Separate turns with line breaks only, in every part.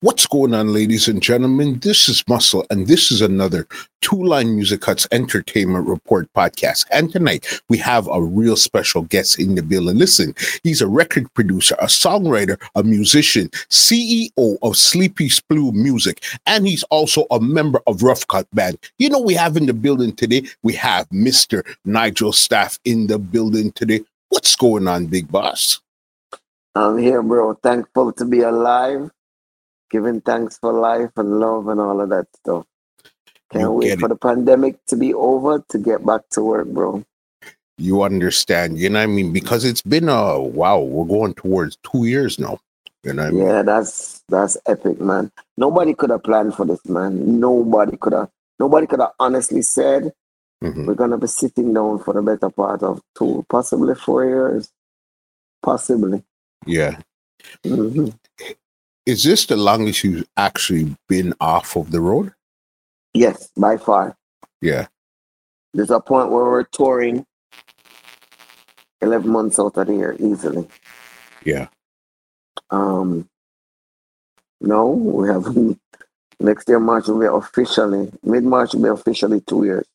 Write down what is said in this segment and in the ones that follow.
What's going on, ladies and gentlemen? This is Muscle, and this is another Two Line Music Cuts Entertainment Report podcast. And tonight we have a real special guest in the building. Listen, he's a record producer, a songwriter, a musician, CEO of Sleepy Splue Music, and he's also a member of Rough Cut Band. You know, we have in the building today, we have Mr. Nigel Staff in the building today. What's going on, Big Boss?
I'm here, bro. Thankful to be alive giving thanks for life and love and all of that stuff. Can't you wait for it. the pandemic to be over to get back to work, bro.
You understand, you know what I mean? Because it's been a wow, we're going towards two years now. You know
I mean? Yeah, that's that's epic, man. Nobody could have planned for this, man. Nobody could have nobody could have honestly said mm-hmm. we're gonna be sitting down for the better part of two, possibly four years. Possibly.
Yeah. Mm-hmm is this the longest you've actually been off of the road?
Yes, by far.
Yeah.
There's a point where we're touring 11 months out of the year easily.
Yeah.
Um, no, we have next year March will be officially mid March will be officially two years.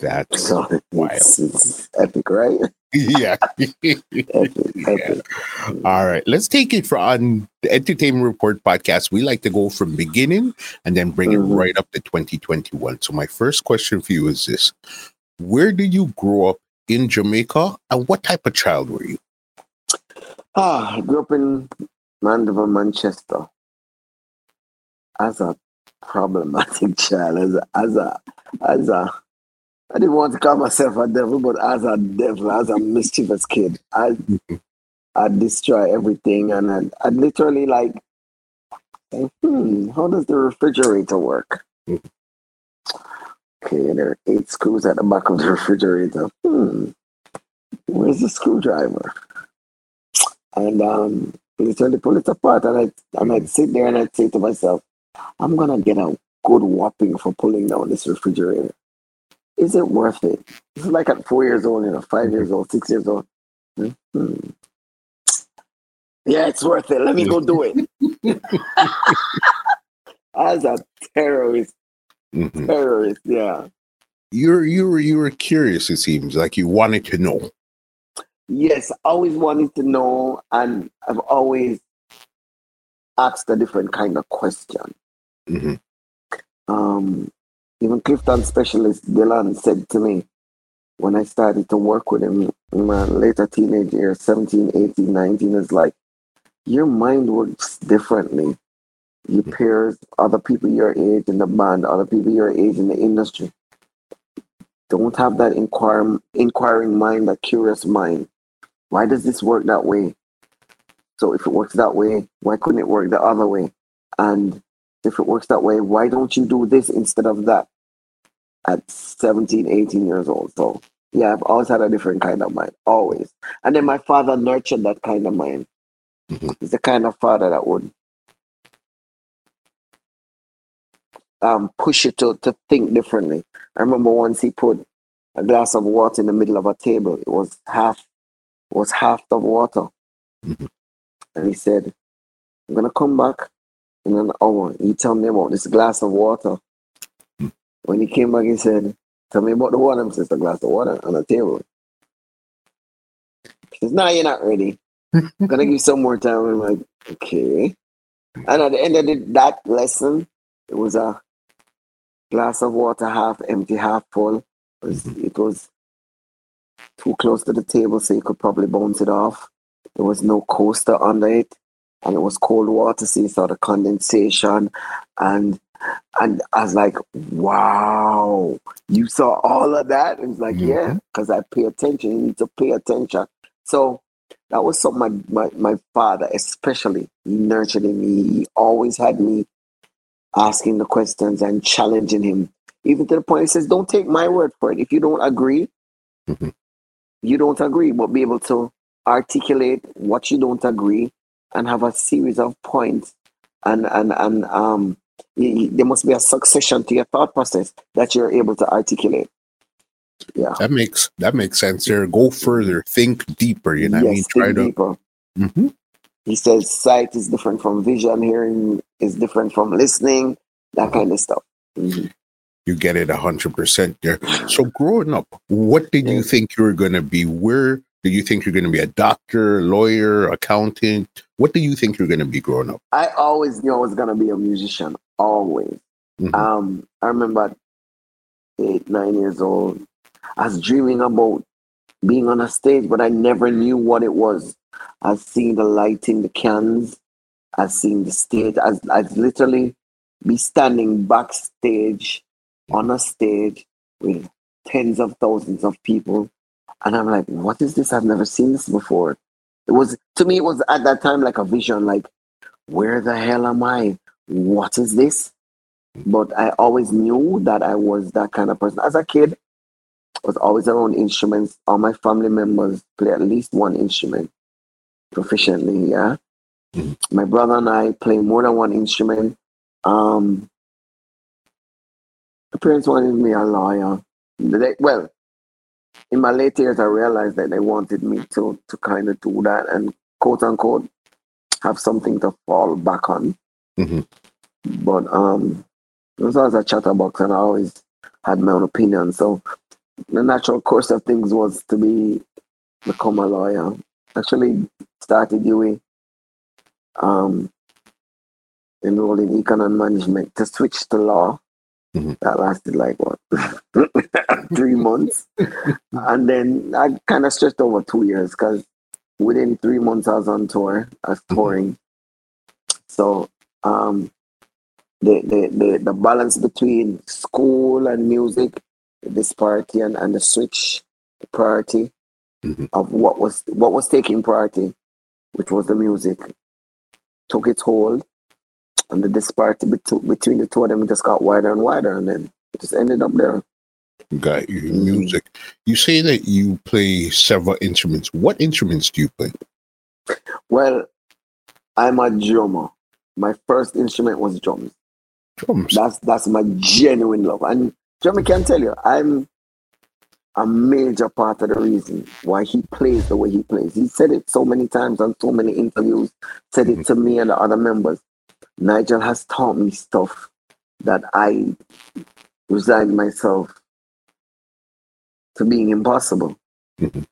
That's so wild.
It's, it's epic, right?
yeah. Yeah. All right. Let's take it from the Entertainment Report podcast. We like to go from beginning and then bring mm-hmm. it right up to 2021. So my first question for you is this. Where did you grow up in Jamaica and what type of child were you?
Ah, I grew up in Mandeville, Manchester. As a problematic child, as a, as a, as a I didn't want to call myself a devil, but as a devil, as a mischievous kid, I I destroy everything, and I I literally like, hmm, how does the refrigerator work? Okay, there are eight screws at the back of the refrigerator. Hmm, where's the screwdriver? And um, literally pull it apart, and I and I'd sit there and I'd say to myself, I'm gonna get a good whopping for pulling down this refrigerator is it worth it? It's like at four years old, you know, five years old, six years old. Mm-hmm. Yeah, it's worth it. Let me go do it. As a terrorist, mm-hmm. terrorist, yeah.
You're you were you were curious. It seems like you wanted to know.
Yes, always wanted to know, and I've always asked a different kind of question. Mm-hmm. Um, even Clifton specialist Dillon said to me when I started to work with him in my later teenage years, 17, 18, 19, is like your mind works differently. Your peers, other people your age in the band, other people your age in the industry, don't have that inquir- inquiring mind, that curious mind. Why does this work that way? So if it works that way, why couldn't it work the other way? And if it works that way, why don't you do this instead of that at 17, 18 years old? So, yeah, I've always had a different kind of mind, always. And then my father nurtured that kind of mind. Mm-hmm. He's the kind of father that would um, push you to, to think differently. I remember once he put a glass of water in the middle of a table. It was half, was half the water. Mm-hmm. And he said, I'm gonna come back in an hour. You tell me about this glass of water. When he came back, he said, Tell me about the water. I said, a glass of water on the table. He says, No, you're not ready. I'm gonna give you some more time. I'm like, okay. And at the end of the, that lesson, it was a glass of water, half empty, half full. It was, mm-hmm. it was too close to the table, so you could probably bounce it off. There was no coaster under it and it was cold water, so you saw the condensation, and and I was like, wow, you saw all of that? And it's like, mm-hmm. yeah, because I pay attention. You need to pay attention. So that was something my, my, my father, especially, he nurtured in me. He always had me asking the questions and challenging him. even to the point he says, don't take my word for it. If you don't agree, mm-hmm. you don't agree, but be able to articulate what you don't agree and have a series of points and and and um there must be a succession to your thought process that you're able to articulate.
Yeah. That makes that makes sense. There go further. Think deeper you know yes, I mean? Try to deeper.
Mm-hmm. he says sight is different from vision hearing is different from listening that kind of stuff. Mm-hmm.
you get it 100% there. So growing up what did you think you were going to be? Where do you think you're going to be? A doctor, lawyer, accountant? What do you think you're going to be growing up?
I always knew I was going to be a musician, always. Mm-hmm. Um, I remember eight, nine years old. I was dreaming about being on a stage, but I never knew what it was. I seen the lighting, the cans. I seen the stage. I I'd literally be standing backstage on a stage with tens of thousands of people and I'm like, what is this? I've never seen this before. It was to me, it was at that time like a vision, like, where the hell am I? What is this? But I always knew that I was that kind of person. As a kid, I was always around instruments. All my family members play at least one instrument proficiently, yeah. Mm-hmm. My brother and I play more than one instrument. Um, my parents wanted me a lawyer. They, well, in my late years, I realized that they wanted me to to kind of do that and quote unquote have something to fall back on. Mm-hmm. But um, as was a chatterbox, and I always had my own opinion. So the natural course of things was to be become a lawyer. Actually, started UWI, um, enrolled in econ and management to switch to law Mm-hmm. That lasted like what three months, and then I kind of stretched over two years because within three months I was on tour, I was mm-hmm. touring. So um, the, the the the balance between school and music, this party and, and the switch priority mm-hmm. of what was what was taking priority, which was the music, took its hold and the disparity between the two of them just got wider and wider, and then it just ended up there.
Got you mm-hmm. music. You say that you play several instruments. What instruments do you play?
Well, I'm a drummer. My first instrument was drums. Drums. That's that's my genuine love. And Jeremy can tell you, I'm a major part of the reason why he plays the way he plays. He said it so many times on so many interviews, said it to me and the other members. Nigel has taught me stuff that I resigned myself to being impossible. Mm-hmm.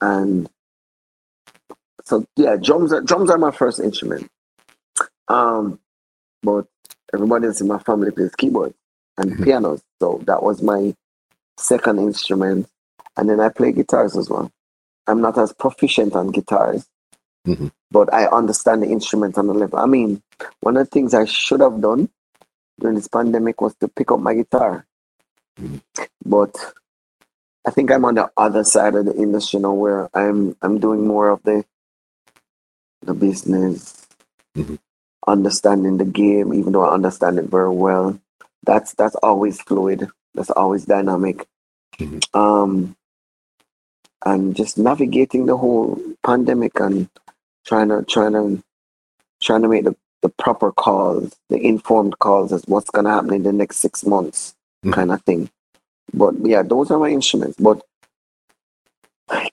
And so yeah, drums are drums are my first instrument. Um, but everybody else in my family plays keyboard and mm-hmm. pianos. So that was my second instrument. And then I play guitars as well. I'm not as proficient on guitars, mm-hmm but I understand the instrument on the level. I mean, one of the things I should have done during this pandemic was to pick up my guitar. Mm-hmm. But I think I'm on the other side of the industry now where I'm I'm doing more of the the business, mm-hmm. Understanding the game, even though I understand it very well. That's that's always fluid. That's always dynamic. Mm-hmm. Um and just navigating the whole pandemic and trying to trying to trying to make the, the proper calls, the informed calls as what's gonna happen in the next six months, mm-hmm. kind of thing. But yeah, those are my instruments. But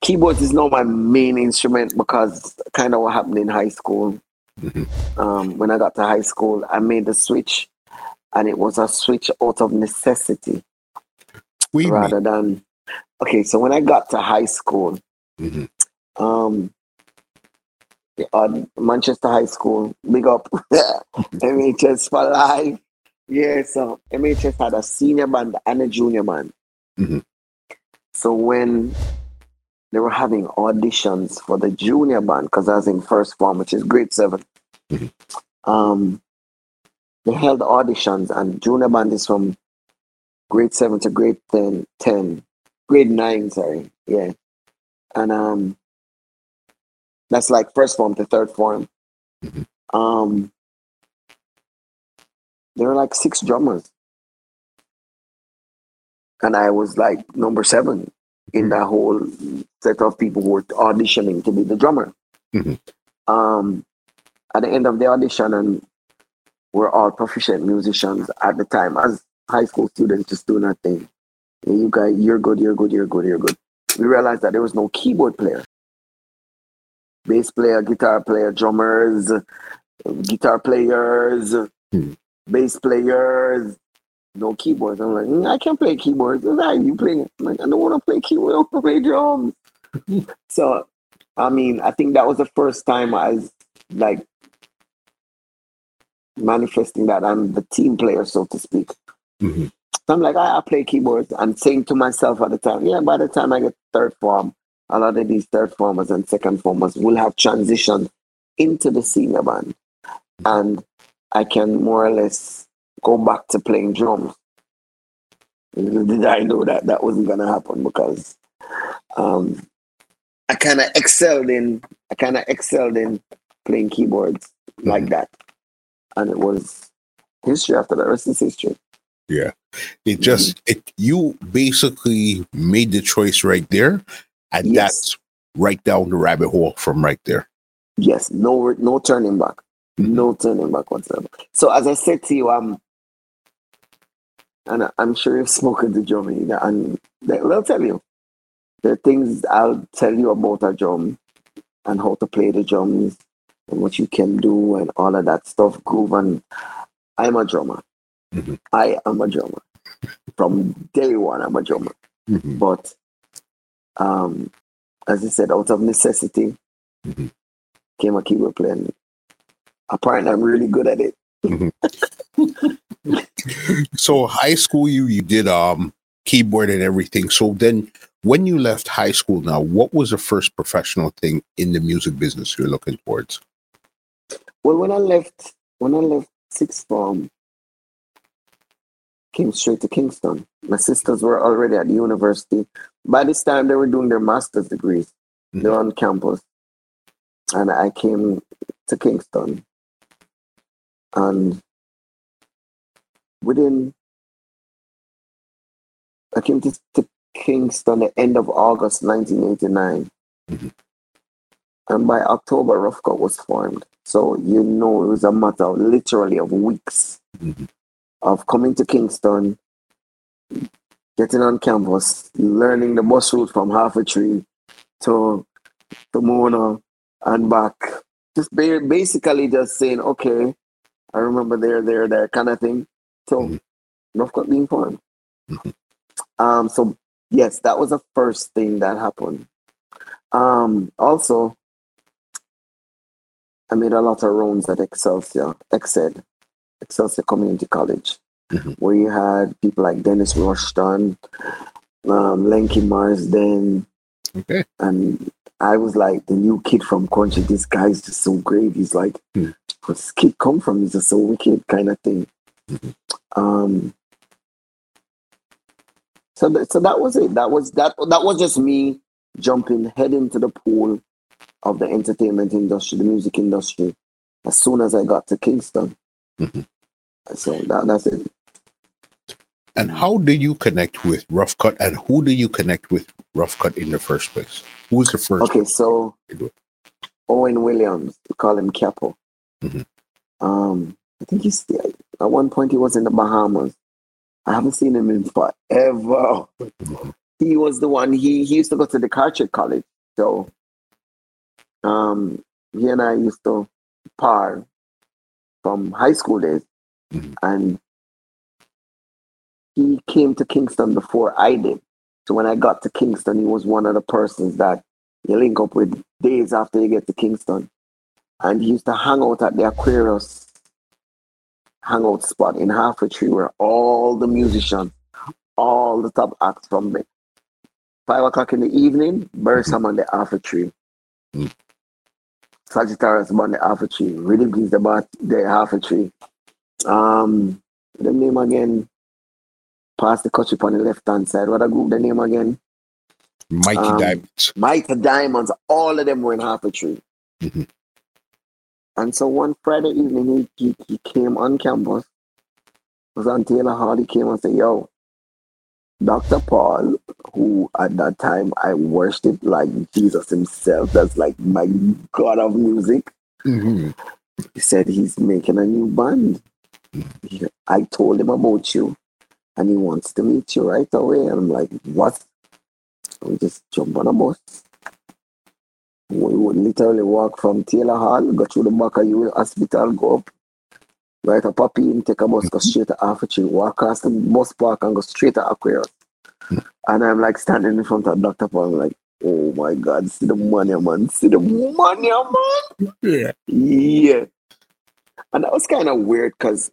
keyboards is not my main instrument because kind of what happened in high school. Mm-hmm. Um, when I got to high school, I made the switch, and it was a switch out of necessity we rather mean. than okay. So when I got to high school, mm-hmm. um, Manchester High School. Big up MHS for life. Yeah, so MHS had a senior band and a junior band. Mm-hmm. So when they were having auditions for the junior band, because I was in first form, which is grade 7 mm-hmm. um, they held auditions, and junior band is from grade seven to grade 10, 10 grade nine, sorry, yeah. And um, that's like first form to third form. Mm-hmm. Um, there were like six drummers. and I was like number seven in that whole set of people who were auditioning to be the drummer. Mm-hmm. Um, at the end of the audition, and we're all proficient musicians at the time as high school students, just doing our thing. You guys, you're good, you're good, you're good, you're good. We realized that there was no keyboard player, bass player, guitar player, drummers, guitar players, mm-hmm. bass players, no keyboards. I'm like, mm, I can't play keyboards. Like, you playing? I'm like, I don't want to play keyboard. I want to play drums. so, I mean, I think that was the first time I was like manifesting that I'm the team player, so to speak. Mm-hmm. So I'm like, I, I play keyboards and saying to myself at the time, yeah, by the time I get third form, a lot of these third formers and second formers will have transitioned into the senior band. And I can more or less go back to playing drums. Did I know that that wasn't gonna happen because um, I kind of excelled in I kind of excelled in playing keyboards mm-hmm. like that, and it was history after that. Rest is history.
Yeah, it just mm-hmm. it you basically made the choice right there, and yes. that's right down the rabbit hole from right there.
Yes, no no turning back, mm-hmm. no turning back whatsoever. So as I said to you, um, and I'm sure you've spoken to Johnny, and they'll tell you the things I'll tell you about a drum and how to play the drums and what you can do and all of that stuff. Groove and I'm a drummer. Mm-hmm. I am a drummer. From day one, I'm a drummer. Mm-hmm. But um, as I said, out of necessity, mm-hmm. came a keyboard player. Apparently, I'm really good at it.
So high school, you you did um keyboard and everything. So then, when you left high school, now what was the first professional thing in the music business you're looking towards?
Well, when I left, when I left sixth form, came straight to Kingston. My sisters were already at the university. By this time, they were doing their master's degrees. Mm-hmm. They're on campus, and I came to Kingston, and within I came to, to Kingston the end of August 1989. Mm-hmm. And by October, Rough Cut was formed. So you know it was a matter of literally of weeks mm-hmm. of coming to Kingston, getting on campus, learning the bus route from Half Way Tree to to Mona and back. Just basically just saying, okay, I remember there, there, there kind of thing. So mm-hmm. Rough Cut being formed. Mm-hmm. Um, so yes, that was the first thing that happened. Um, also, I made a lot of rounds at Excelsior, Exed, Excelsior Community College, mm-hmm. where you had people like Dennis Rushton, um, Lenky Marsden, okay. and I was like the new kid from country. This guy's just so great. He's like, where's this kid come from? He's just so wicked kind of thing. Um, so, th- so that was it. That was that. That was just me jumping head into the pool of the entertainment industry, the music industry, as soon as I got to Kingston. Mm-hmm. So that, that's it.
And how do you connect with Rough Cut, and who do you connect with Rough Cut in the first place? Who was the first?
Okay, so Owen Williams, we call him Capo. Mm-hmm. Um, I think he's at one point he was in the Bahamas. I haven't seen him in forever. he was the one. He he used to go to the Carteret College, so um, he and I used to par from high school days, mm-hmm. and he came to Kingston before I did. So when I got to Kingston, he was one of the persons that you link up with days after you get to Kingston, and he used to hang out at the Aquarius hangout spot in Half Way Tree where all the musicians, all the top acts from me. Five o'clock in the evening, Bursam on the Half Way Tree. Mm. Sagittarius on the Half Way Tree. Rhythm the, the Half Way Tree. Um, the name again, past the country on the left hand side. What a group the name again?
Mighty um, Diamonds.
Mighty Diamonds. All of them were in Half Way Tree. Mm-hmm. And so one Friday evening, he, he, he came on campus. It was on Taylor Hall. He came and said, Yo, Dr. Paul, who at that time I worshipped like Jesus himself, that's like my God of music. Mm-hmm. He said he's making a new band. I told him about you and he wants to meet you right away. And I'm like, what? We just jump on a bus. We would literally walk from Taylor Hall, go through the your hospital, go up, write a puppy, and take a bus, go mm-hmm. straight to Arthur walk across the bus park and go straight to Aquarius. Mm-hmm. And I'm like standing in front of Dr. Paul, I'm like, oh my God, see the money, man. See the money, man.
Yeah.
Yeah. And that was kind of weird because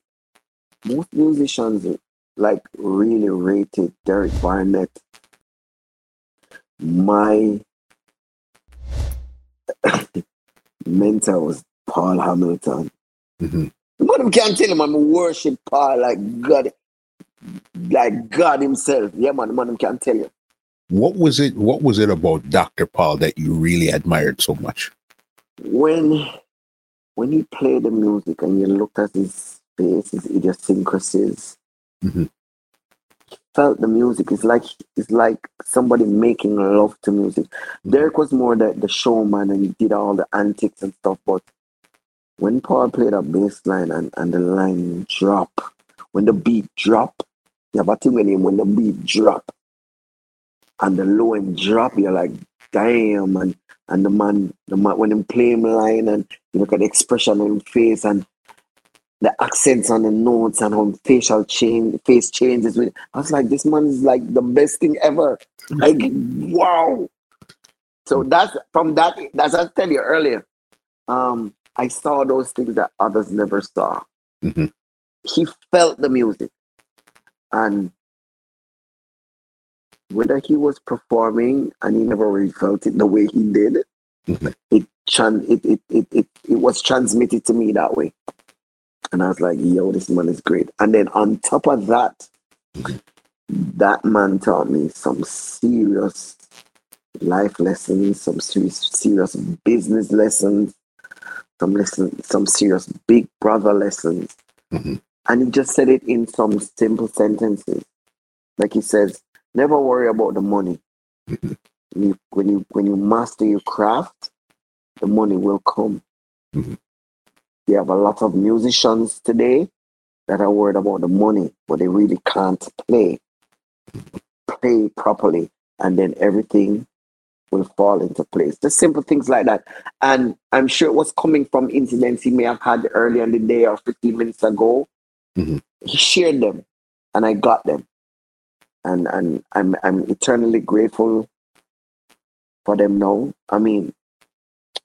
most musicians like really rated Derek Barnett. My mentor was Paul Hamilton. Mm-hmm. Man, can't tell him I'm worship Paul like God, like God Himself. Yeah, man, man, can't tell you.
What was it? What was it about Dr. Paul that you really admired so much?
When, when he played the music and you looked at his face, his idiosyncrasies, mm-hmm. Felt the music. It's like it's like somebody making love to music. Mm-hmm. Derek was more the, the showman and he did all the antics and stuff, but when Paul played a bass line and, and the line drop, when the beat drop, you have a thing when, when the beat drop and the low end drop, you're like, damn, and and the man, the man when him play him line and you look at the expression on his face and the accents on the notes and on facial change face changes with I was like, this man is like the best thing ever. Like wow. So that's from that that's I tell you earlier. Um, I saw those things that others never saw. Mm-hmm. He felt the music. And whether he was performing and he never really felt it the way he did, mm-hmm. it, it, it, it, it, it was transmitted to me that way. And I was like, yo, this man is great. And then on top of that, that man taught me some serious life lessons, some serious, serious business lessons, some lessons, some serious big brother lessons. Mm-hmm. And he just said it in some simple sentences. Like he says, never worry about the money. Mm-hmm. When you, when you when you master your craft, the money will come. Mm-hmm. You have a lot of musicians today that are worried about the money, but they really can't play, play properly, and then everything will fall into place. Just simple things like that. And I'm sure it was coming from incidents he may have had earlier in the day or 15 minutes ago. Mm-hmm. He shared them, and I got them, and and I'm I'm eternally grateful for them now. I mean,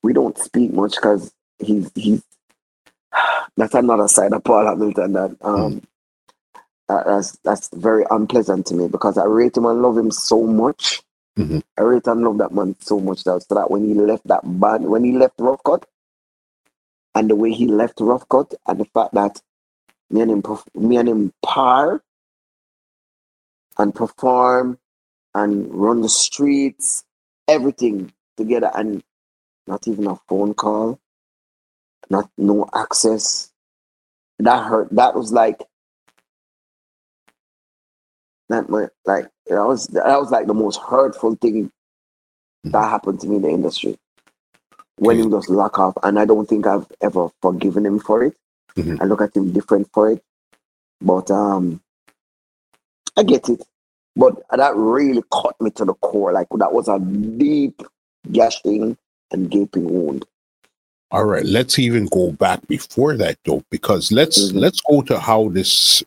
we don't speak much because he's he's that's another side of Paul Hamilton that um mm. that's that's very unpleasant to me because I rate him and love him so much. Mm-hmm. I rate and love that man so much that so that when he left that band, when he left Rough Cut, and the way he left Rough Cut, and the fact that me and him, me and him par and perform and run the streets, everything together, and not even a phone call, not no access. That hurt. That was like that. Like that was that was like the most hurtful thing that mm-hmm. happened to me in the industry when he just lock up, And I don't think I've ever forgiven him for it. Mm-hmm. I look at him different for it, but um, I get it. But that really cut me to the core. Like that was a deep gashing and gaping wound.
All right, let's even go back before that though, because let's mm-hmm. let's go to how this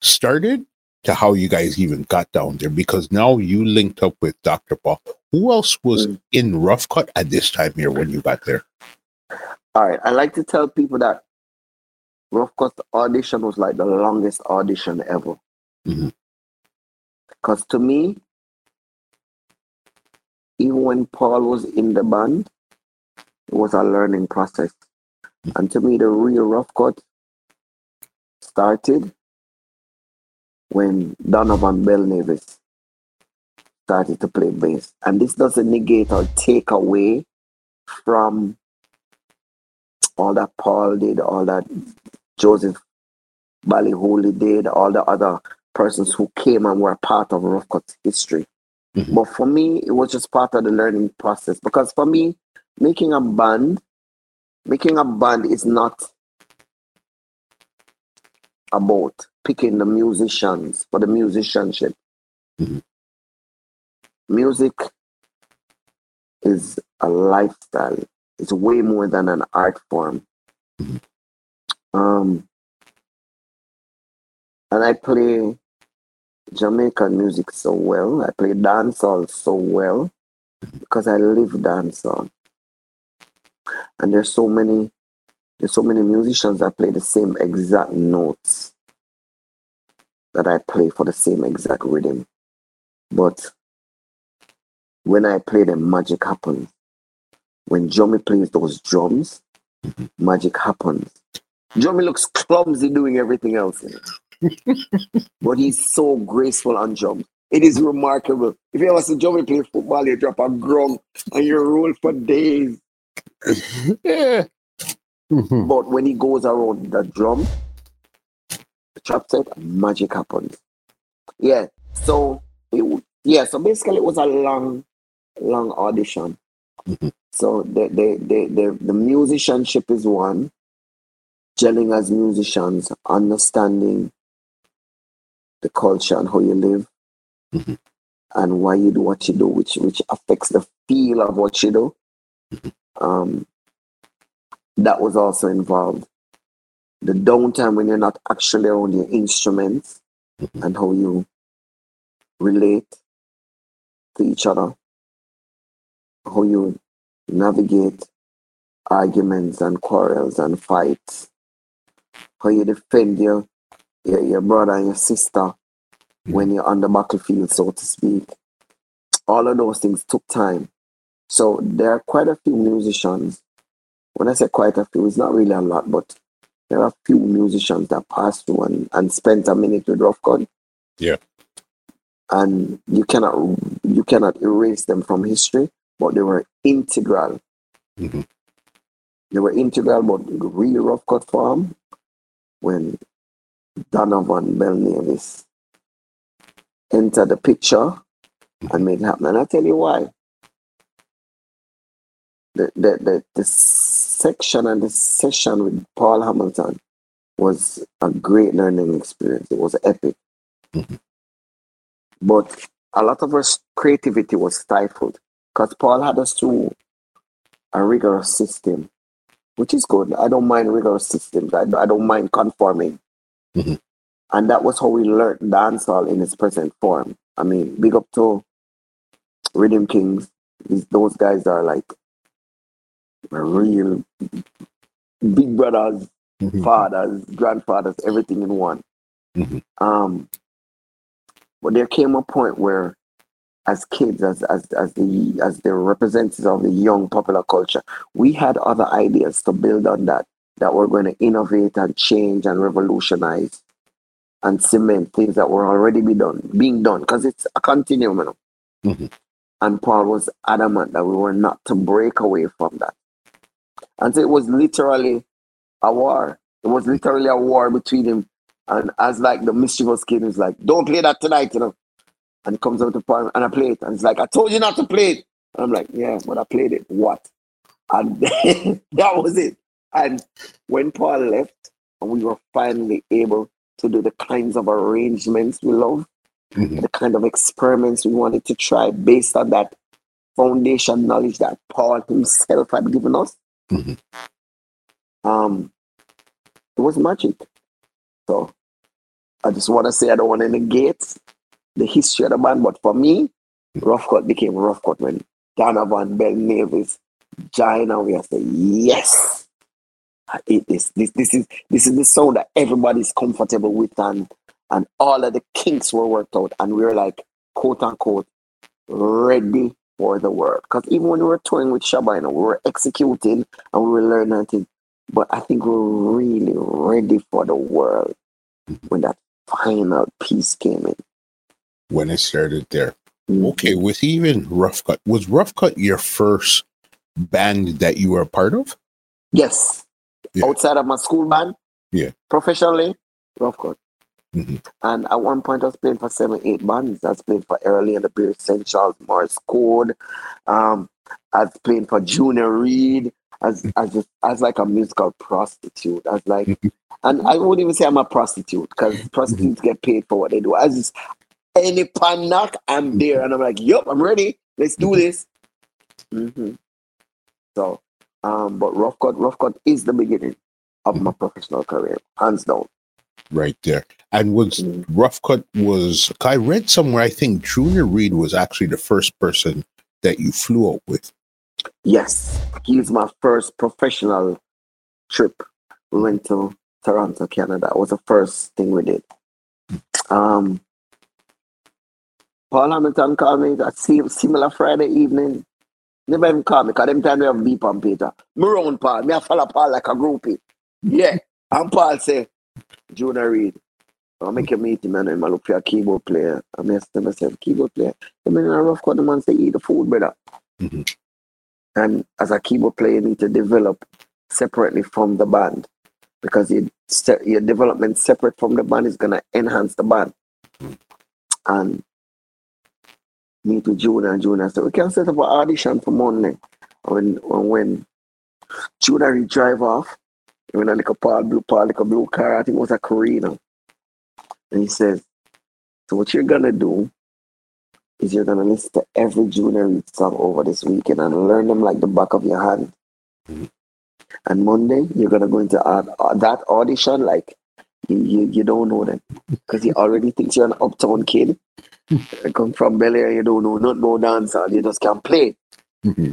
started to how you guys even got down there. Because now you linked up with Dr. Paul. Who else was mm-hmm. in Rough Cut at this time here when you got there?
All right, I like to tell people that Rough Cut audition was like the longest audition ever. Because mm-hmm. to me, even when Paul was in the band, it was a learning process. And to me, the real rough cut started when Donovan Bell Nevis started to play bass. And this doesn't negate or take away from all that Paul did, all that Joseph Ballyhooly did, all the other persons who came and were part of Rough Cut's history. Mm-hmm. But for me, it was just part of the learning process because for me, making a band, making a band is not about picking the musicians for the musicianship. Mm-hmm. Music is a lifestyle. It's way more than an art form. Mm-hmm. Um, and I play Jamaican music so well. I play dancehall so well because I live dancehall. And there's so many there's so many musicians that play the same exact notes that I play for the same exact rhythm. But when I play them, magic happens. When Johnny plays those drums, magic happens. Johnny looks clumsy doing everything else but he's so graceful on jump. It is remarkable. If you ever see Joey play football, you drop a grum and you roll for days. Yeah. Mm-hmm. But when he goes around the drum, the trap set, magic happens. Yeah. So it, yeah, so basically it was a long, long audition. Mm-hmm. So the, the the the the musicianship is one, gelling as musicians, understanding the culture and how you live mm-hmm. and why you do what you do, which which affects the feel of what you do. Mm-hmm. Um, that was also involved. The downtime when you're not actually on your instruments mm-hmm. and how you relate to each other, how you navigate arguments and quarrels and fights, how you defend your your, your brother and your sister mm-hmm. when you're on the battlefield, so to speak. All of those things took time. So there are quite a few musicians. When I say quite a few, it's not really a lot, but there are a few musicians that passed through and, and spent a minute with Rough Cut.
Yeah.
And you cannot you cannot erase them from history, but they were integral. Mm-hmm. They were integral, but really rough cut form when Donovan Bell Nevis entered the picture and made it happen. And I'll tell you why. The, the, the, the section and the session with Paul Hamilton was a great learning experience. It was epic. Mm-hmm. But a lot of our creativity was stifled because Paul had us through a rigorous system, which is good. I don't mind rigorous systems. I, I don't mind conforming. Mm-hmm. And that was how we learned dancehall in its present form. I mean, big up to Rhythm Kings. These, those guys are like real big brothers, mm-hmm. fathers, grandfathers, everything in one. Mm-hmm. Um, but there came a point where, as kids, as as as the as the representatives of the young popular culture, we had other ideas to build on that that we're going to innovate and change and revolutionize and cement things that were already be done, being done, because it's a continuum. You know? mm-hmm. And Paul was adamant that we were not to break away from that. And so it was literally a war. It was literally a war between him and as like the mischievous kid is like, don't play that tonight, you know. And he comes out to Paul and I play it. And it's like, I told you not to play it. And I'm like, yeah, but I played it. What? And that was it. And when Paul left, and we were finally able to do the kinds of arrangements we love, mm-hmm. the kind of experiments we wanted to try based on that foundation knowledge that Paul himself had given us. Mm-hmm. Um, it was magic. So I just want to say I don't want to negate the history of the band, but for me, Rough Cut became Rough Cut when Donovan Bell Nevis joined and we say, yes, it is this this is this is the sound that everybody's comfortable with and and all of the kinks were worked out and we were like quote unquote ready for the world. Because even when we were touring with you know, we were executing and we were learning things. But I think we are really ready for the world when that final piece came in.
When it started there. Mm-hmm. Okay, with even Rough Cut, was Rough Cut your first band that you were a part of?
Yes yeah. outside of my school band.
Yeah.
Professionally, Rough Cut. Mm-hmm. And at one point, I was playing for seven, eight bands. I was playing for Errol Lee and the Bare Essentials, Morris Code. Um, I was playing for Junior Reid As as just as like a musical prostitute. As like, and I wouldn't even say I'm a prostitute because prostitutes get paid for what they do. As just any pan knock, I'm there, and I'm like, "Yep, I'm ready. Let's do this." Mm-hmm. So, um, but rough cut, rough cut is the beginning of my professional career, hands down.
Right there. And was mm. Rough Cut was I read somewhere I think Junior Reid was actually the first person that you flew out with.
Yes. He's my first professional trip. We went to Toronto, Canada. It was the first thing we did. Um Paul Hamilton called me that same similar Friday evening. Never even called me because them time we have beep on Peter. Me round Paul. Me I follow Paul like a groupie. Yeah. And Paul say, Junior Reid, I make a meet him and I look for a keyboard player. I ask them myself, keyboard player. I mean, a rough cut, the man say, eat the food, brother. Mm-hmm. And as a keyboard player, you need to develop separately from the band because your, your development separate from the band is going to enhance the band. Mm-hmm. And meet with Junior and Junior said, we can set up an audition for Monday. When, when, when Junior drive off, when I like a Paul blue, Paul like a blue car, I think it was a Carina. And he says, So what you're gonna do is you're gonna listen to every Junior Reid song over this weekend and learn them like the back of your hand. Mm-hmm. And Monday you're gonna go into uh, that audition like you, you, you don't know them because he already thinks you're an uptown kid. I come from Bel Air, you don't know not no dancer, you just can't play. Mm-hmm.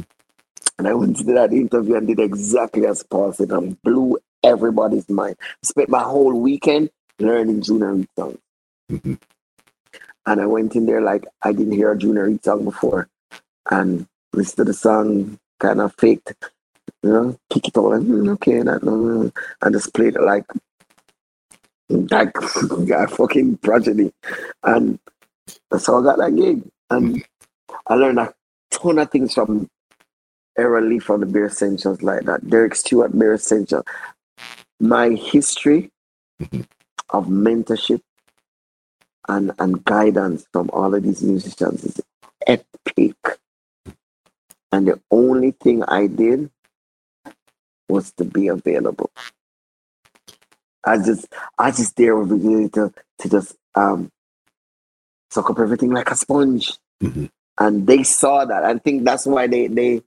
And I went to that interview and did exactly as Paul said and blew everybody's mind. Spent my whole weekend learning Junior Reid songs. Mm-hmm. And I went in there like I didn't hear a Junior Reid song before. And listened to the song kind of faked, you know, kick it all and mm, okay, that no, and just played it like like a fucking tragedy. And so I got that gig. And mm-hmm. I learned a ton of things from Errol Lee from the Bare Essentials like that. Derek Stewart, Bare Essentials my history mm-hmm. of mentorship and, and guidance from all of these musicians is epic. And the only thing I did was to be available. I just I just there with to to just um suck up everything like a sponge. Mm-hmm. And they saw that. I think that's why they they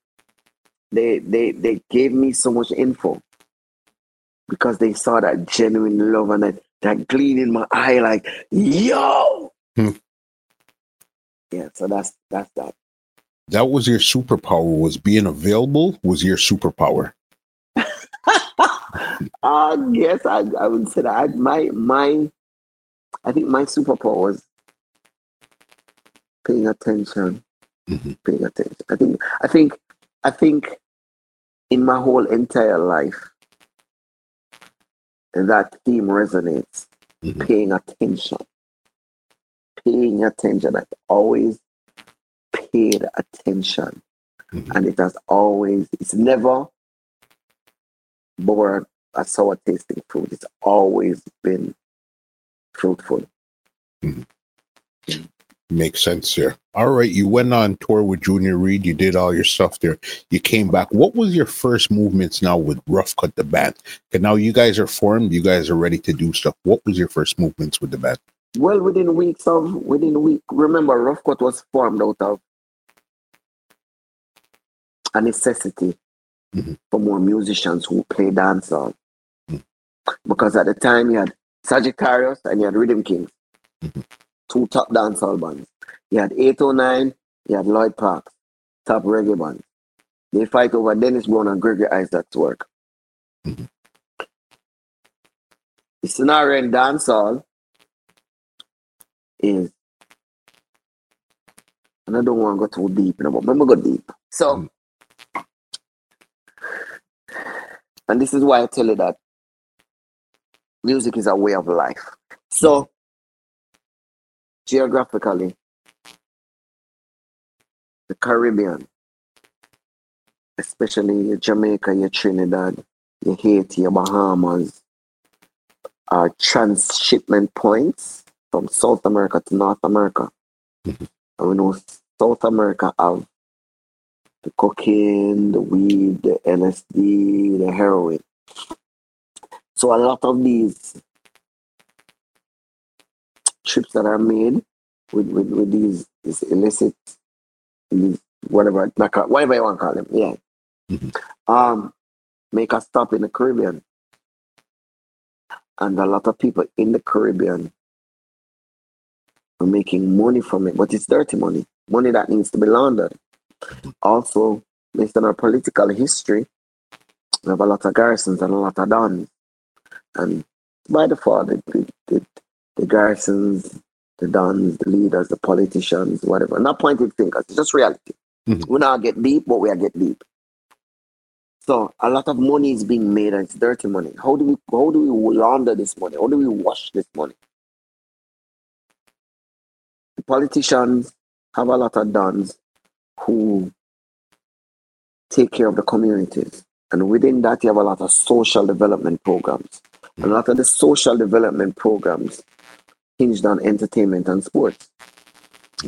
they they they gave me so much info because they saw that genuine love and that, that gleam in my eye, like, yo. Hmm. Yeah, so that's that's that.
That was your superpower. Was being available was your superpower.
uh, yes, I, I would say that. I, my my I think my superpower was paying attention. Mm-hmm. Paying attention. I think I think I think in my whole entire life, that theme resonates. Mm-hmm. Paying attention. Paying attention. I've always paid attention. Mm-hmm. And it has always, it's never born a sour tasting fruit. It's always been fruitful.
Mm-hmm. Makes sense here. All right, you went on tour with Junior Reid. You did all your stuff there. You came back. What was your first movements now with Rough Cut the band? And now you guys are formed. You guys are ready to do stuff. What was your first movements with the band?
Well, within weeks of within week. Remember, Rough Cut was formed out of a necessity mm-hmm. for more musicians who play dancehall. Mm-hmm. Because at the time you had Sagittarius and you had Rhythm Kings. Mm-hmm two top dancehall bands. You had 809, you had Lloyd Parks, top reggae band. They fight over Dennis Brown and Gregory Isaacs' work. Mm-hmm. The scenario in dancehall is, and I don't want to go too deep, you know, but let me go deep. So, mm-hmm. and this is why I tell you that music is a way of life. So, geographically, the Caribbean, especially your Jamaica, your Trinidad, your Haiti, your Bahamas, are transshipment points from South America to North America. Mm-hmm. And we know South America have the cocaine, the weed, the LSD, the heroin. So a lot of these trips that are made with, with, with these, these illicit, these whatever, whatever you want to call them, yeah. Mm-hmm. Um, make a stop in the Caribbean. And a lot of people in the Caribbean are making money from it, but it's dirty money, money that needs to be laundered. Also, based on our political history, we have a lot of garrisons and a lot of dons. And by default, the, the, the, the garrisons, the dons, the leaders, the politicians, whatever, not pointing fingers, it's just reality. Mm-hmm. We now get deep, but we are get deep. So a lot of money is being made and it's dirty money. How do we how do we launder this money? How do we wash this money? The politicians have a lot of dons who take care of the communities. And within that, you have a lot of social development programs. And a lot of the social development programs hinged on entertainment and sports.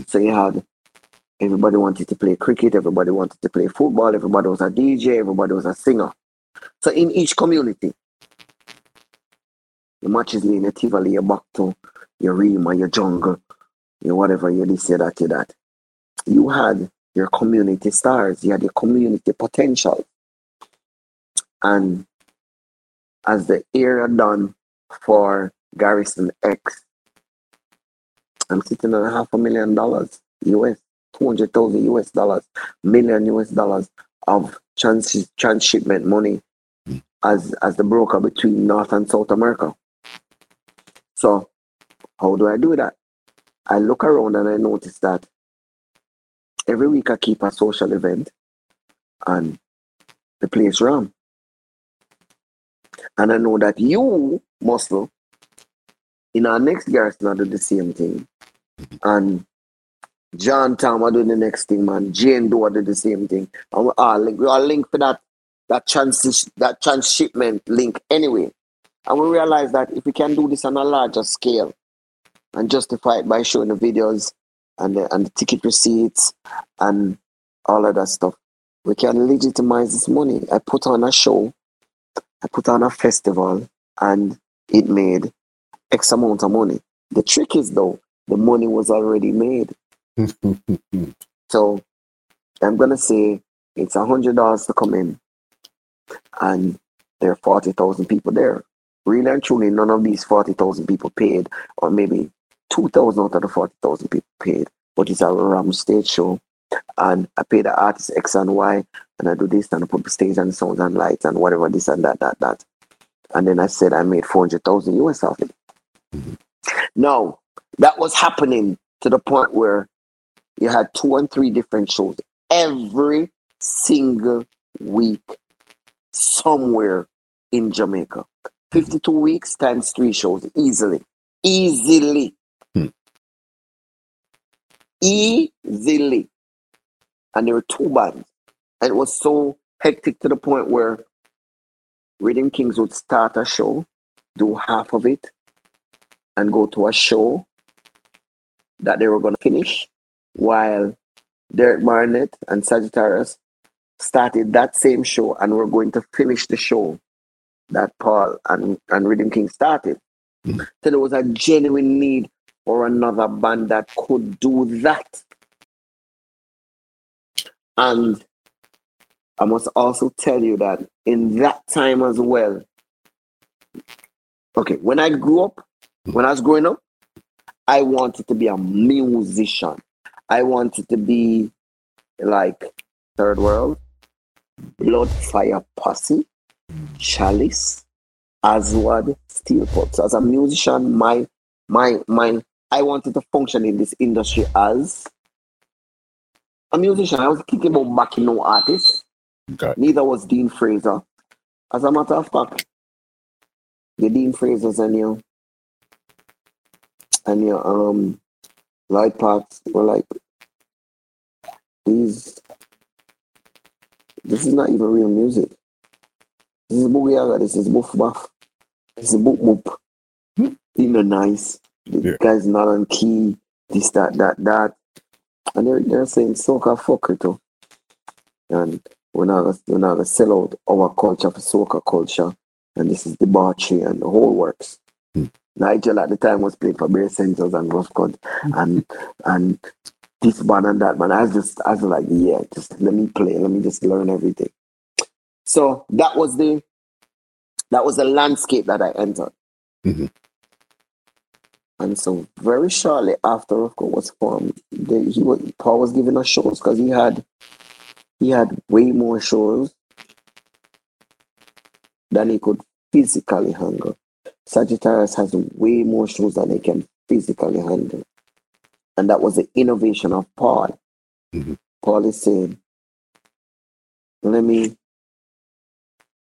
So you had everybody wanted to play cricket, everybody wanted to play football, everybody was a DJ, everybody was a singer. So in each community, the matches in your Tivoli, your Bakto, your Rema, your Jungle, your whatever, you this, your that, your that. You had your community stars, you had your community potential. And as the era done for Garrison X, I'm sitting on half a million dollars US, 200,000 US dollars, million US dollars of trans- transshipment money as, as the broker between North and South America. So, how do I do that? I look around and I notice that every week I keep a social event and the place run. And I know that you, Muscle, in our next garrison, I do the same thing. And John Tom, I do the next thing, man. Jane Doe, do the same thing. And we all link, we all link for that that transition, that transshipment link anyway. And we realize that if we can do this on a larger scale and justify it by showing the videos and the, and the ticket receipts and all of that stuff. We can legitimize this money. I put on a show, I put on a festival, and it made X amount of money. The trick is though, the money was already made. so I'm gonna say it's a hundred dollars to come in, and there are forty thousand people there. Really and truly, none of these forty thousand people paid, or maybe 2,000 out of the 40,000 people paid, but it's a ram stage show. And I pay the artist X and Y, and I do this, and I put the stage and sound and lights and whatever, this and that, that, that. And then I said I made 400,000 US off it. Mm-hmm. Now, that was happening to the point where you had two and three different shows every single week somewhere in Jamaica. Hmm. 52 weeks times three shows easily. Easily hmm. easily. And there were two bands. And it was so hectic to the point where Rhythm Kings would start a show, do half of it, and go to a show that they were going to finish, while Derek Barnett and Sagittarius started that same show and were going to finish the show that Paul and, and Rhythm King started. Mm-hmm. So there was a genuine need for another band that could do that. And I must also tell you that in that time as well, okay, when I grew up, when I was growing up, I wanted to be a musician. I wanted to be like Third World, Blood Fire Posse, Chalice, Aswad, Steel Pulse. As a musician, my my my I wanted to function in this industry as a musician. I was thinking about backing no artist. Okay. Neither was Dean Fraser. As a matter of fact, the Dean Frasers and your and your um light parts were like these this is not even real music. This is boogie this is boof buff, this is boop boop. you know, nice. The yeah. guy's not on key. This, that, that, that. And they're, they're saying, soca fuck it too. And we're not, gonna, we're not gonna sell out our culture for soca culture. And this is debauchery and the whole works. Nigel at the time was playing for Bare Essentials and Rough Cut and and this man and that man. I was just I was like, yeah, just let me play, let me just learn everything. So that was the that was the landscape that I entered. Mm-hmm. And so very shortly after Rough Cut was formed, he was Paul was giving us shows because he had he had way more shows than he could physically handle. Sagittarius has way more shows than they can physically handle. And that was the innovation of Paul. Mm-hmm. Paul is saying, let me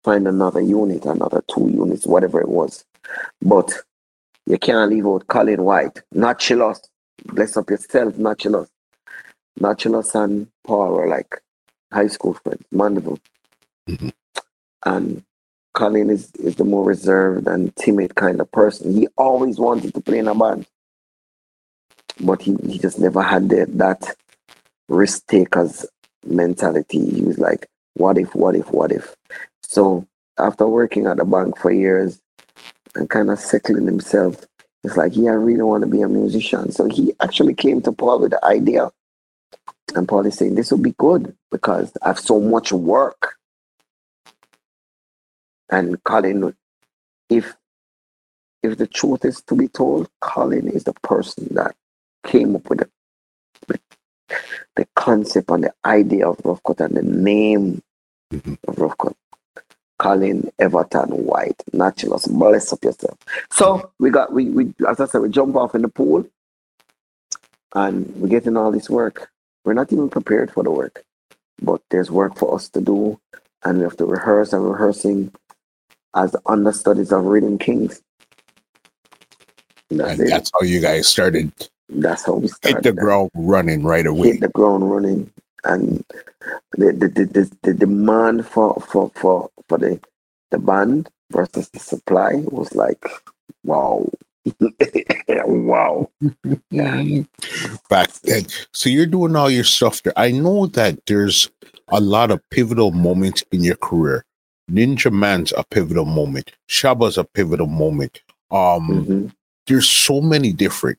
find another unit, another two units, whatever it was. But you can't leave out Colin White, Nachilus. Bless up yourself, Nachilus. Nachilus and Paul were like high school friends, Mandeville. Mm-hmm. And Colin is, is the more reserved and timid kind of person. He always wanted to play in a band, but he, he just never had the, that risk takers mentality. He was like, what if, what if, what if? So after working at the bank for years and kind of settling himself, it's like, yeah, I really want to be a musician. So he actually came to Paul with the idea. And Paul is saying, this will be good because I have so much work and Colin, if if the truth is to be told, Colin is the person that came up with the, with the concept and the idea of Rough Cut and the name mm-hmm. of Rough Cut. Colin Everton White, Naturalist, bless up yourself. So we got we we as I said, we jump off in the pool and we're getting all this work. We're not even prepared for the work, but there's work for us to do, and we have to rehearse and rehearsing as understudies of Rhythm Kings.
That's, and that's how you guys started.
That's how we started.
Hit the ground running right away.
Hit the ground running, and the the, the, the, the demand for for for for the the band versus the supply was like, wow. wow.
Back then. So you're doing all your stuff there. I know that there's a lot of pivotal moments in your career Ninja Man's a pivotal moment. Shabba's a pivotal moment. Um, mm-hmm. there's so many different.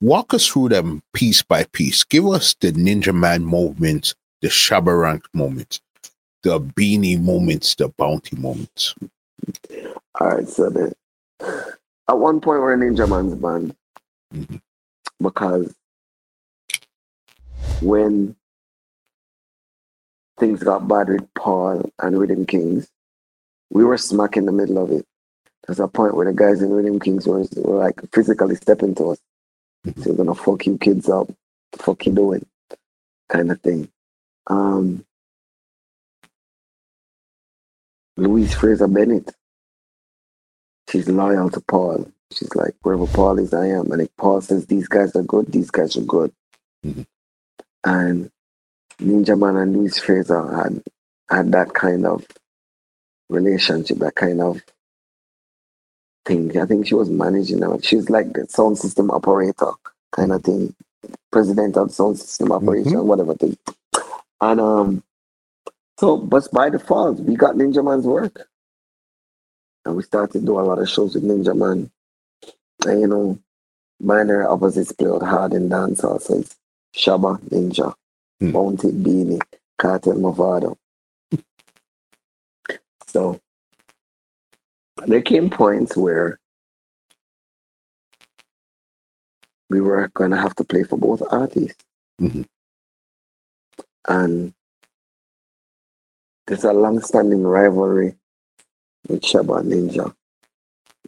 Walk us through them piece by piece. Give us the Ninja Man moments, the Shabba Rank moments, the Beanie moments, the Bounty moments.
All right, so then at one point we're in Ninja Man's band mm-hmm. because when things got bad with Paul and Rhythm Kings, we were smack in the middle of it. There's a point where the guys in Rhythm Kings were, were like physically stepping to us. Mm-hmm. So we're gonna fuck you kids up. Fuck you doing? Kind of thing. Um Louise Fraser Bennett. She's loyal to Paul. She's like, wherever Paul is, I am. And if Paul says these guys are good, these guys are good. Mm-hmm. And Ninja Man and Louise Fraser had had that kind of relationship, that kind of thing. I think she was managing them. She's like the sound system operator kind of thing, president of sound system operation, mm-hmm. whatever thing. And um, so, but by default, we got Ninja Man's work, and we started to do a lot of shows with Ninja Man. And you know, minor opposites played hard in dancehall. So it's Shabba Ninja, mm. Bounty Beanie, Cartel Mavado. So there came points where we were going to have to play for both artists. Mm-hmm. And there's a long standing rivalry with Shabba Ninja.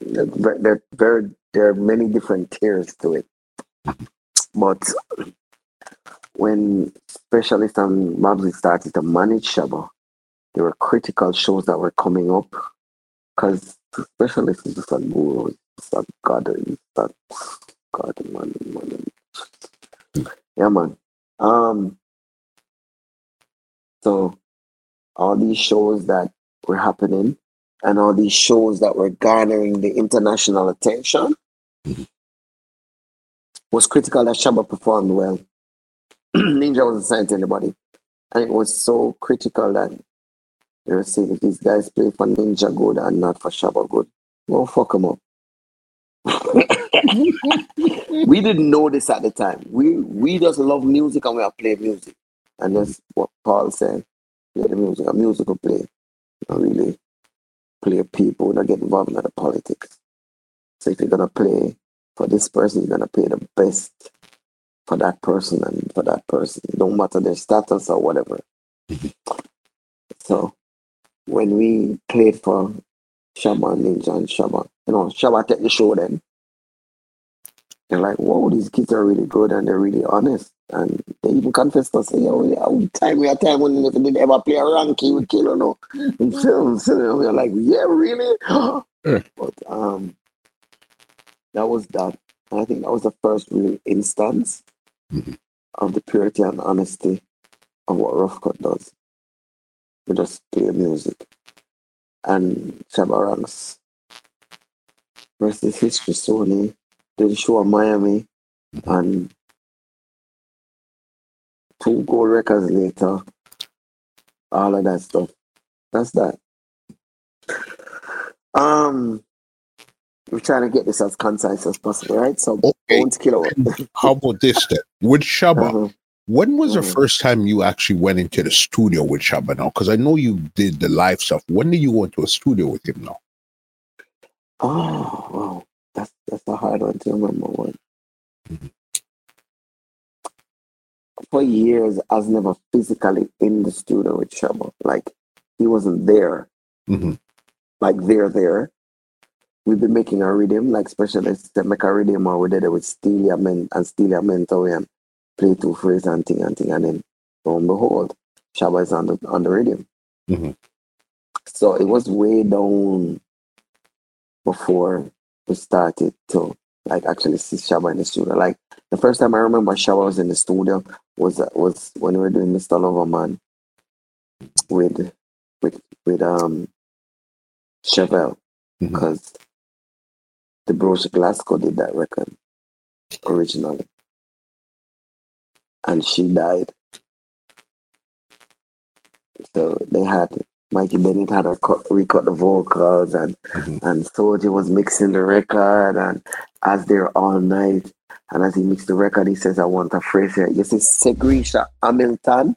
There, there, there, there are many different tiers to it. Mm-hmm. But when Specialist and Mabsy started to manage Shabba, there were critical shows that were coming up because especially is just a guru, it's a god, it's a god, man, man. Yeah, man. Um, so all these shows that were happening and all these shows that were garnering the international attention mm-hmm. was critical that Shabba performed well. Ninja wasn't signed to anybody. And it was so critical that saying if these guys play for Ninja good and not for Shabba good, well, fuck them up. we didn't know this at the time. We we just love music and we are playing music. And that's what Paul said. Play the music, a musical play. Not really play people, not get involved in the politics. So if you're gonna play for this person, you're gonna play the best for that person and for that person, no matter their status or whatever. so when we played for Shabba Ninja and Shabba, you know, Shabba take the show then. They're like, whoa, these kids are really good and they're really honest. And they even confessed to say, yo, yeah, time we had time when if they did ever play a ranky with Kilo, no. so, so we're like, yeah, really? but um, that was that. I think that was the first real instance mm-hmm. of the purity and honesty of what Rough Cut does. We just play music. And rest is history, Sony did a show in Miami and two gold records later, all of that stuff. That's that. Um, we're trying to get this as concise as possible, right? So,
okay. Killer. How about this then? With Shabba, uh-huh. When was the uh-huh. first time you actually went into the studio with Shabba now? Because I know you did the live stuff. When did you go into a studio with him now?
Oh, wow. That's that's a hard one to remember one. Mm-hmm. For years, I was never physically in the studio with Shabba. Like he wasn't there. Mm-hmm. Like they're there. We've been making a rhythm, like specialists that make a rhythm or we did it with Stelia Men and Stelia Mentor and play two phrases and thing and thing and then lo and behold, Shabba is on the on the rhythm. Mm-hmm. So it was way down before we started to like actually see Shabba in the studio. Like the first time I remember Shabba was in the studio was was when we were doing Mr. Loverman with with with um Chevelle because mm-hmm. Deborahe Glasgow did that record originally. And she died. So they had Mikey Bennett had to cut, recut the vocals and mm-hmm. and Soji was mixing the record and as they're all night and as he mixed the record he says I want a phrase here. You see Segrisha Hamilton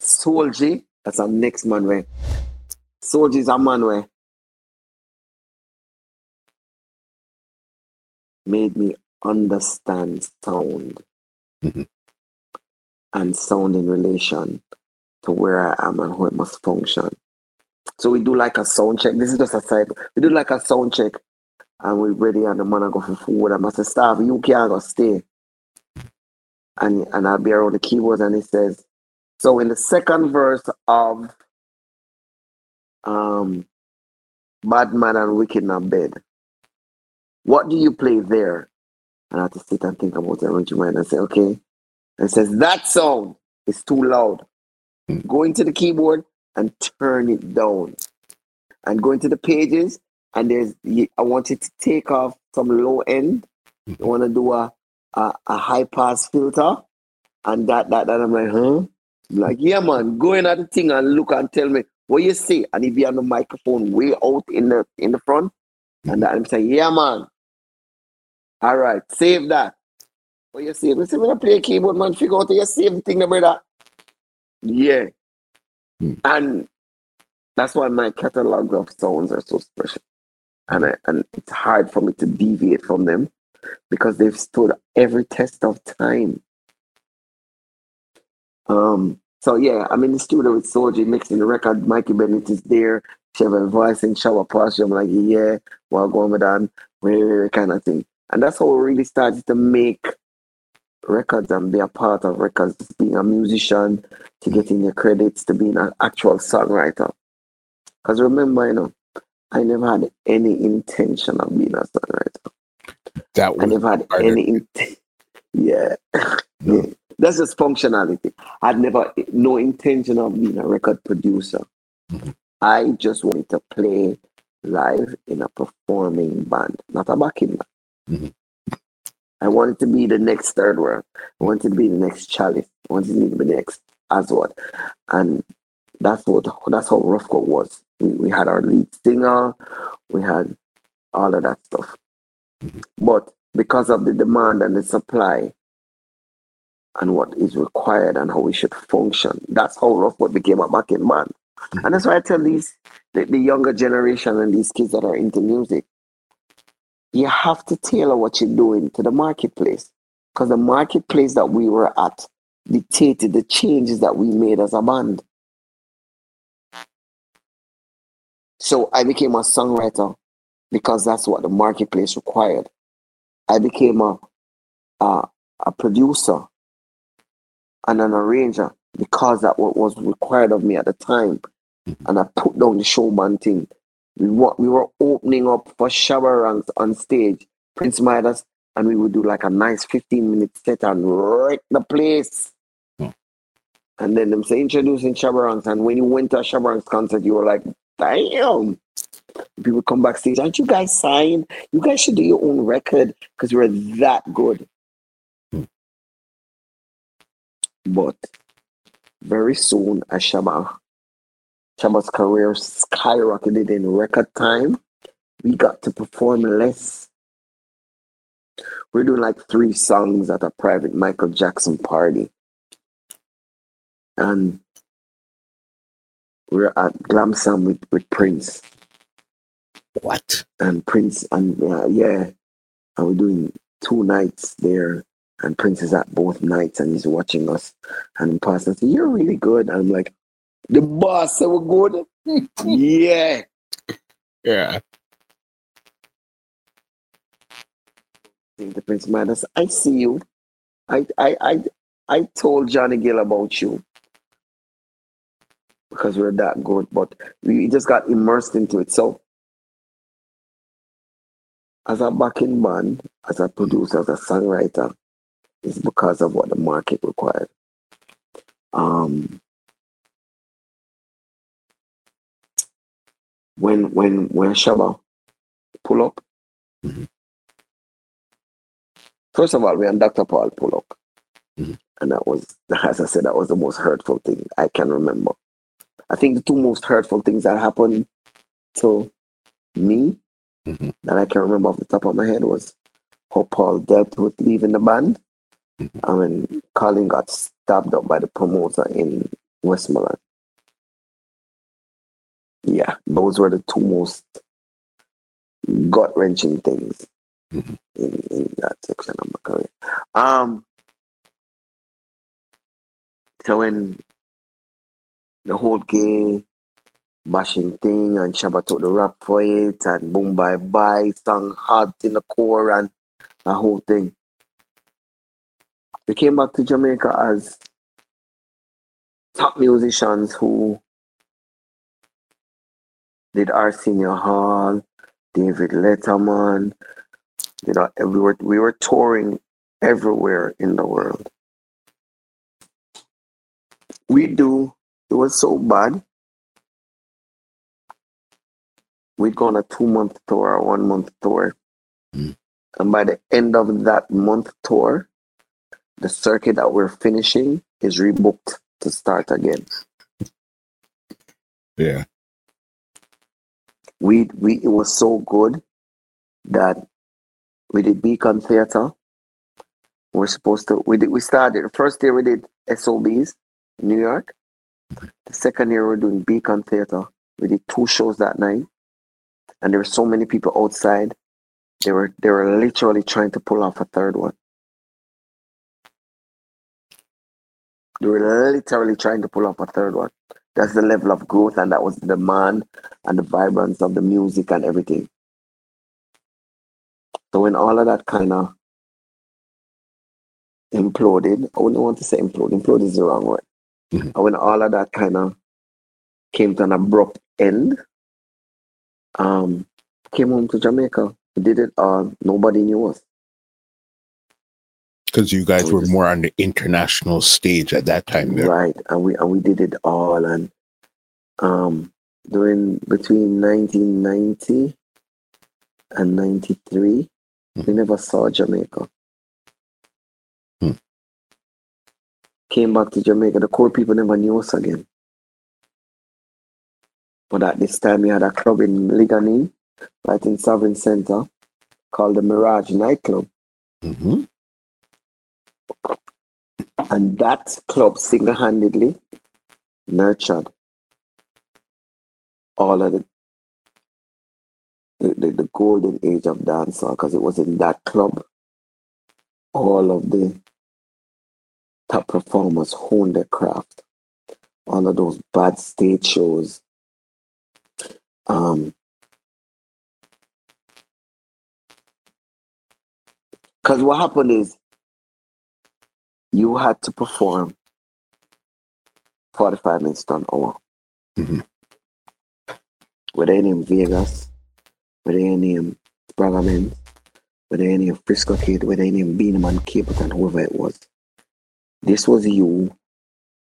Soji that's our next man way. Soji's a man way. Made me understand sound mm-hmm. And sound in relation to where I am and how it must function. So we do like a sound check. This is just a side. We do like a sound check and we're ready and the man I go for food. I must say, staff, you can't go stay. And and I'll be around the keyboards and he says, so in the second verse of um Bad Man and Wicked in Bed, what do you play there? And I have to sit and think about it and and say, okay. And says, that sound is too loud. Hmm. Go into the keyboard and turn it down. And go into the pages, and there's I want you to take off some low end. You want to do a, a, a high pass filter, and that that that I'm like, huh? I'm like, yeah, man, go in at the thing and look and tell me what you see. And if you have the microphone way out in the in the front, and that I'm saying, yeah, man. All right, save that. What you see? We say, when I play keyboard, man, figure out you save the thing, brother. Yeah. Hmm. And that's why my catalog of songs are so special. And, I, and it's hard for me to deviate from them because they've stood every test of time. Um, so yeah, I'm in the studio with Soji mixing the record. Mikey Bennett is there. She have a voice in shower posture. I'm like, yeah, well, going with that, kind of thing. And that's how we really started to make records and be a part of records, being a musician, to getting your credits, to being an actual songwriter. Because remember, you know, I never had any intention of being a songwriter.
That
I never had any intention. Yeah. No. yeah. That's just functionality. I'd never no intention of being a record producer. Mm-hmm. I just wanted to play live in a performing band, not a backing band. Mm-hmm. I wanted to be the next third world. I wanted to be the next Chalice. I wanted to be the next Aswad. And that's what that's how Rough Cut was. We, we had our lead singer, we had all of that stuff. But because of the demand and the supply and what is required and how we should function, that's how Rough Cut became a backing band. Mm-hmm. And that's why I tell these the, the younger generation and these kids that are into music, you have to tailor what you're doing to the marketplace. Because the marketplace that we were at dictated the changes that we made as a band. So I became a songwriter because that's what the marketplace required. I became a, a, a producer and an arranger because that what was required of me at the time. Mm-hmm. And I put down the showman thing. We were, we were opening up for Shabba Ranks on stage, Prince Midas, and we would do like a nice 15 minute set and wreck the place. And then them say introducing Shabba Ranks. And when you went to a Shabba Ranks concert, you were like, damn. People come backstage, aren't you guys signed? You guys should do your own record because you're that good. Hmm. But very soon, as Shabba, career skyrocketed in record time, we got to perform less. We're doing like three songs at a private Michael Jackson party. And we are at Glam Slam with, with Prince.
What?
And Prince, and uh, yeah, and we're doing two nights there. And Prince is at both nights and he's watching us. And Pastor said, You're really good. And I'm like, The boss said we're good. yeah.
Yeah.
The Prince Man, I see you. I I I I told Johnny Gill about you because we're that good, but we just got immersed into it. So, as a backing band, as a producer, as a songwriter, it's because of what the market required. Um, when when when Shabba pull up, mm-hmm. first of all, we and Dr. Paul pull up. Mm-hmm. And that was, as I said, that was the most hurtful thing I can remember. I think the two most hurtful things that happened to me mm-hmm. that I can remember off the top of my head was how Paul dealt with leaving the band mm-hmm. and when Colin got stabbed up by the promoter in Westmoreland. Yeah, those were the two most gut wrenching things mm-hmm. in, in that section of my career. Um, so when the whole gay bashing thing and Shabba took the rap for it and boom bye bye song hard in the core and the whole thing. We came back to Jamaica as top musicians who did Arsenio Hall, David Letterman. You know, we were we were touring everywhere in the world. We do it was so bad. We go on a two month tour, a one month tour. Mm. And by the end of that month tour, the circuit that we're finishing is rebooked to start again.
Yeah.
We we it was so good that we did Beacon Theatre. We're supposed to we did we started the first day we did SOBs in New York. The second year we're doing Beacon Theatre. We did two shows that night, and there were so many people outside. They were they were literally trying to pull off a third one. They were literally trying to pull off a third one. That's the level of growth, and that was the demand and the vibrance of the music and everything. So when all of that kind of imploded, I wouldn't want to say implode. Implode is the wrong word. Mm-hmm. And when all of that kind of came to an abrupt end, um, came home to Jamaica. We did it all. Nobody knew us.
Because you guys were more on the international stage at that time,
there. right? And we and we did it all. And um, during between 1990 and 93, We never saw Jamaica.
Hmm.
Came back to Jamaica. The core people never knew us again. But at this time, we had a club in Liguanea, right in Sovereign Center, called the Mirage Nightclub.
Mm-hmm.
And that club single handedly nurtured all of the the, the, golden age of dancehall because it was in that club all of the top performers honed their craft. All of those bad stage shows. Um, because what happened is you had to perform 45 minutes to an hour.
Mhm.
Whether you name Vegas, whether you name Spragaman, whether you name Frisco Kid, whether you name Beenie Man, Capleton, whoever it was. This was you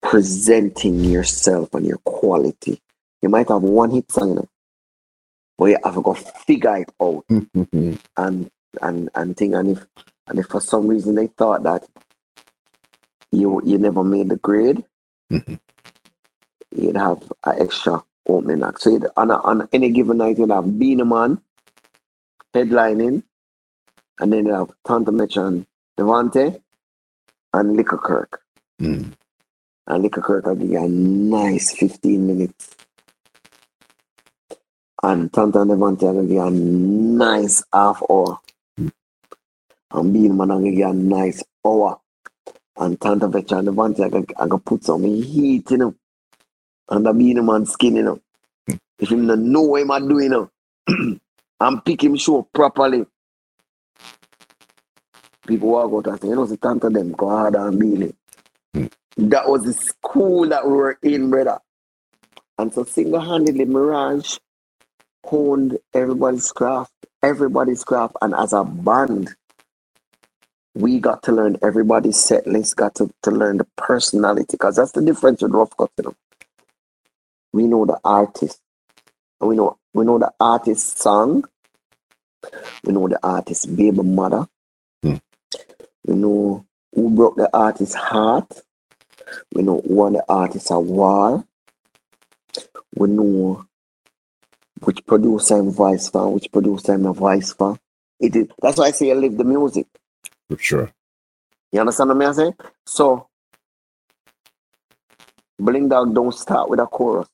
presenting yourself and your quality. You might have one hit song, you know, but you have to go figure it out
Mm-hmm.
and and and thing and if and if for some reason they thought that you you never made the grade,
Mhm.
you'd have an extra opening act. So you'd, on, a, on any given night you'd have Beanie Man headlining, and then you'd have Tanto Metro, Devonte, and Liquor Kirk.
Mm.
And Liquor Kirk will give you a nice 15 minutes. And Tanto and Devonte will give you a nice half hour.
Mm.
And Bean Man will give you a nice hour. And Tanta Vetcha and Devonte are gonna- are gonna put some heat in him. And the Bean Man skin, you know. If him not know what him a doing, you know. and pick him show properly. People walk out and say, you know, see Tanto them go hard and Beanie. That mm. was the school that we were in, brother. And so single-handedly, Mirage honed everybody's craft, everybody's craft. And as a band, we got to learn everybody's set list, got to, to learn the personality, because that's the difference with Rough Cut, you know. We know the artist. We know we know the artist's song. We know the artist's baby mother.
Hmm.
We know who broke the artist's heart. We know who won the artist a war. We know which producer and voice for, which producer and voice for. It is that's why I say I live the music.
For sure.
You understand what I'm saying? So Bling Dawg don't start with a chorus.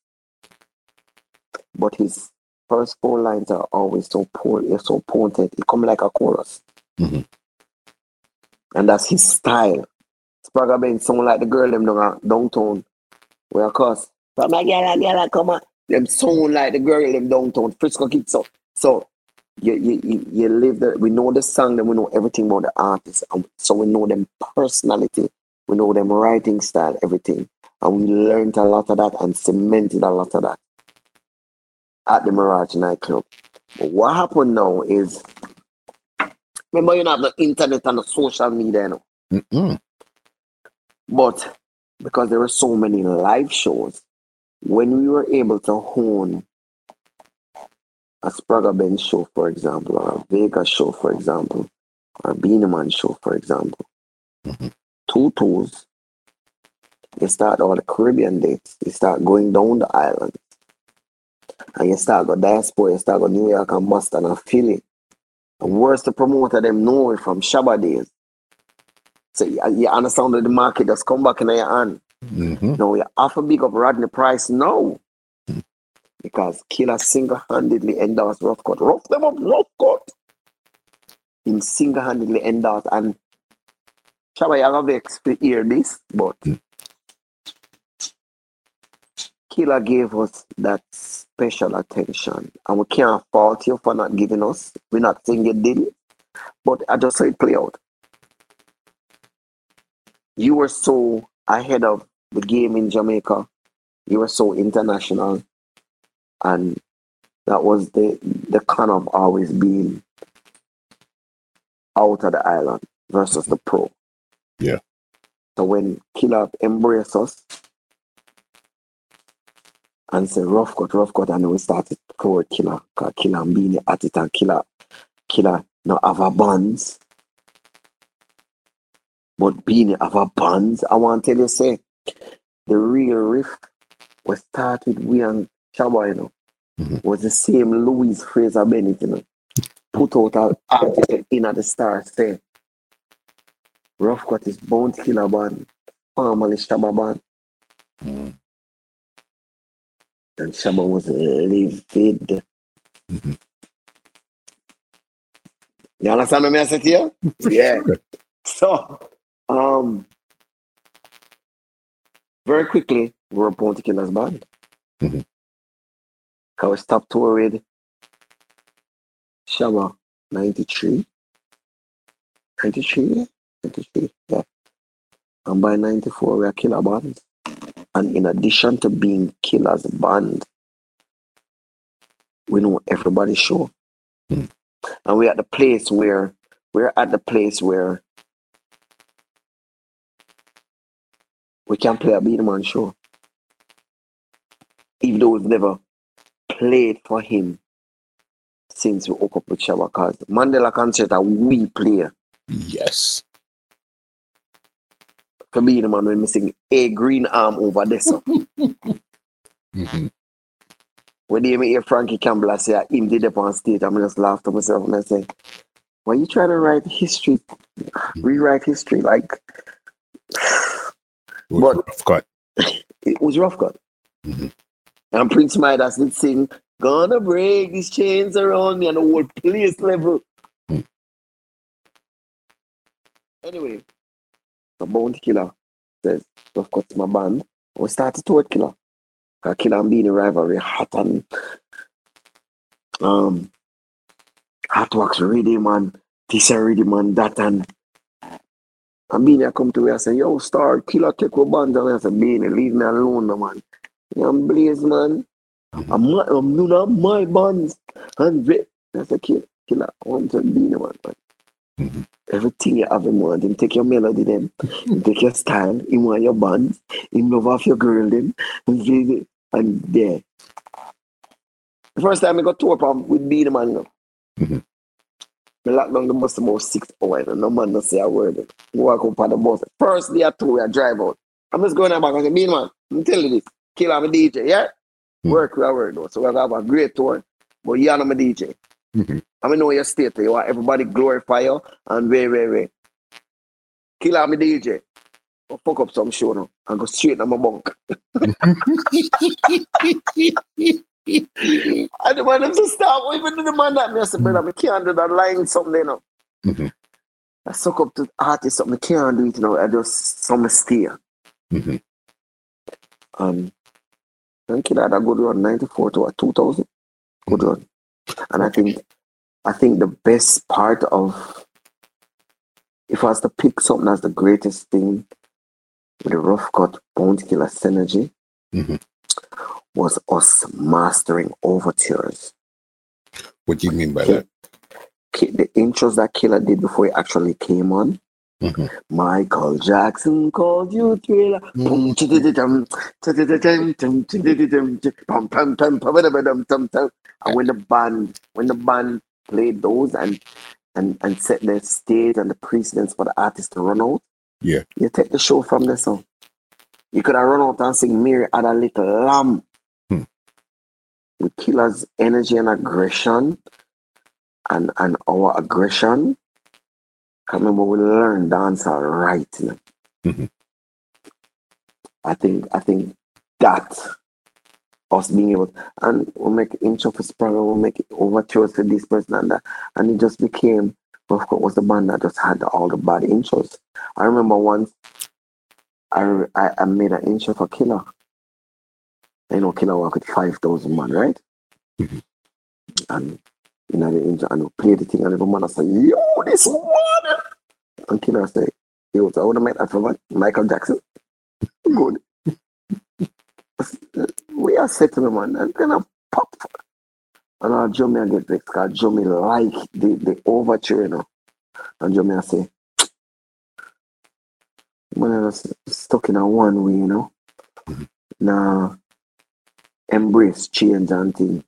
But his first four lines are always so poor, so pointed. It come like a chorus.
Mhm.
And that's his style. Spragga Benz sound like the girl them down downtown. Where of course, but my girl, girl, come on. Them sound like the girl them downtown. Frisco kids so so you you you, you live the we know the song, then we know everything about the artist. And so we know them personality, we know them writing style, everything. And we learned a lot of that and cemented a lot of that at the Mirage nightclub. But what happened now is remember you have the internet and the social media, you know.
Mm-mm.
But because there were so many live shows, when we were able to hone a Spragga Benz show, for example, or a Vegas show, for example, or a Beenie Man show, for example,
Mhm.
two tours, you start all the Caribbean dates, you start going down the island, and you start go diaspora, you start go New York and Boston and Philly. And worse, the promoter them know it from Shabba days. So you, you understand that the market just come back in your hand.
Mm-hmm.
No, you have to big up Rodney Price now. Because Killer single handedly endorsed Rough Cut. Rough them up, Rough Cut. Him single handedly endorsed. And Shabba, you have a vex to hear this, but Killer gave us that special attention. And we can't fault you for not giving us. We're not saying you didn't, but I just saw it play out. You were so ahead of the game in Jamaica. You were so international. And that was the the con of always being out of the island versus the pro.
Yeah.
So when Killer embraced us and said rough cut, rough cut, and we started forward Killer, cause Killer and Beanie at it and Killer, Killer not have a buns. But being have a buns, I want to tell you, say, the real rift was started we and Shabba, you know, mm-hmm. was the same Louise Fraser Bennett, you know, put out an article in at the star saying, Rough Cut is bound to kill a band, formerly Shabba band. Mm-hmm. And Shabba was livid. Mm-hmm. You understand what I'm saying here? Yeah. so, um, very quickly, we were born to kill us band. Mm-hmm. I was top tour with Shabba 93. 93, 93, yeah. And by 94, we are killer band. And in addition to being killers band, we know everybody show. Mm. And we're at the place where we're at the place where we can play a Beenie Man show. Even though we've never played for him since we woke up with Shabba because Mandela concert a we play.
Yes.
For Beenie Man when missing a green arm over this. So. mm-hmm. When they hear Frankie Campbell, I say him did up on stage, I'm just laugh to myself and I say, Why you trying to write history? Rewrite history like
but rough cut.
it was rough cut. Mm-hmm. And Prince Midas did sing, Gonna break these chains around me and the whole place level. Mm. Anyway, the Bounty Killer says, Of course, my band. We started to work Killer. Killer and Beenie rivalry hot and um hot wax ready man, this ready man, that and and Beenie come to me and say, yo, star, killer take over band and I say, Beenie, leave me alone man. I'm blaze man. Mm-hmm. I'm not I'm not my bands. And that's a killer killer. I want to Beenie man. man. Mm-hmm. Everything you have in mind, him take your melody then, him take your style, him want your bands, him love off your girl then, and and there. The first time I got to up with Beenie Man. No. Mm-hmm. I locked down the bus about six hours and no man not say a word. Walk up on the bus. First day at two, I drive out. I'm just going back and say, Beenie Man, I'm telling you this. Kill I'm a DJ, yeah? Mm-hmm. Work with a word though. So we're have a great tour. But you're not a DJ. Mm-hmm. I mean, know your state. You want everybody glorify you and wait, wait, wait. Kill I'm a DJ. Go fuck up some show now and go straight to my bunk. I don't want them to stop. Even the man that me, I said, brother, I can't do that line something, you know. Mm-hmm. I suck up to artists something, I can't do it, you know. I just some stay. Mm-hmm. Um, thank you that I go to 94 to a 2000. Good run. And I think, I think the best part of, if I was to pick something as the greatest thing with the rough cut bounty killer synergy mm-hmm. was us mastering overtures.
What do you mean by that?
The intros that Killer did before he actually came on. Mm-hmm. Michael Jackson called you thriller. And when the band when the band played those and and and set the stage and the precedence for the artist to run out,
yeah.
You take the show from the song. You could have run out and sing Mary had a little lamb. Hmm. With killer's energy and aggression and, and our aggression. I remember we learned dance right. You know? mm-hmm. I think I think that us being able and we'll make inch of a sprung, we'll make it overtures for this person and that. And it just became of course was the band that just had all the bad intros. I remember once I, I, I made an intro for Killer. You know, Killer work with 5,000 man, right? Mm-hmm. And you know, the and we play the thing, and every man I say, yo, this one! And Killer say, yo, so I would have met for Michael Jackson. Good. we are set to the man, and then I pop. And our Jummy and get vexed because Jummy like the, the overture, you know. And Jummy I say, when I was stuck in a one way, you know. Mm-hmm. Now, embrace change and thing.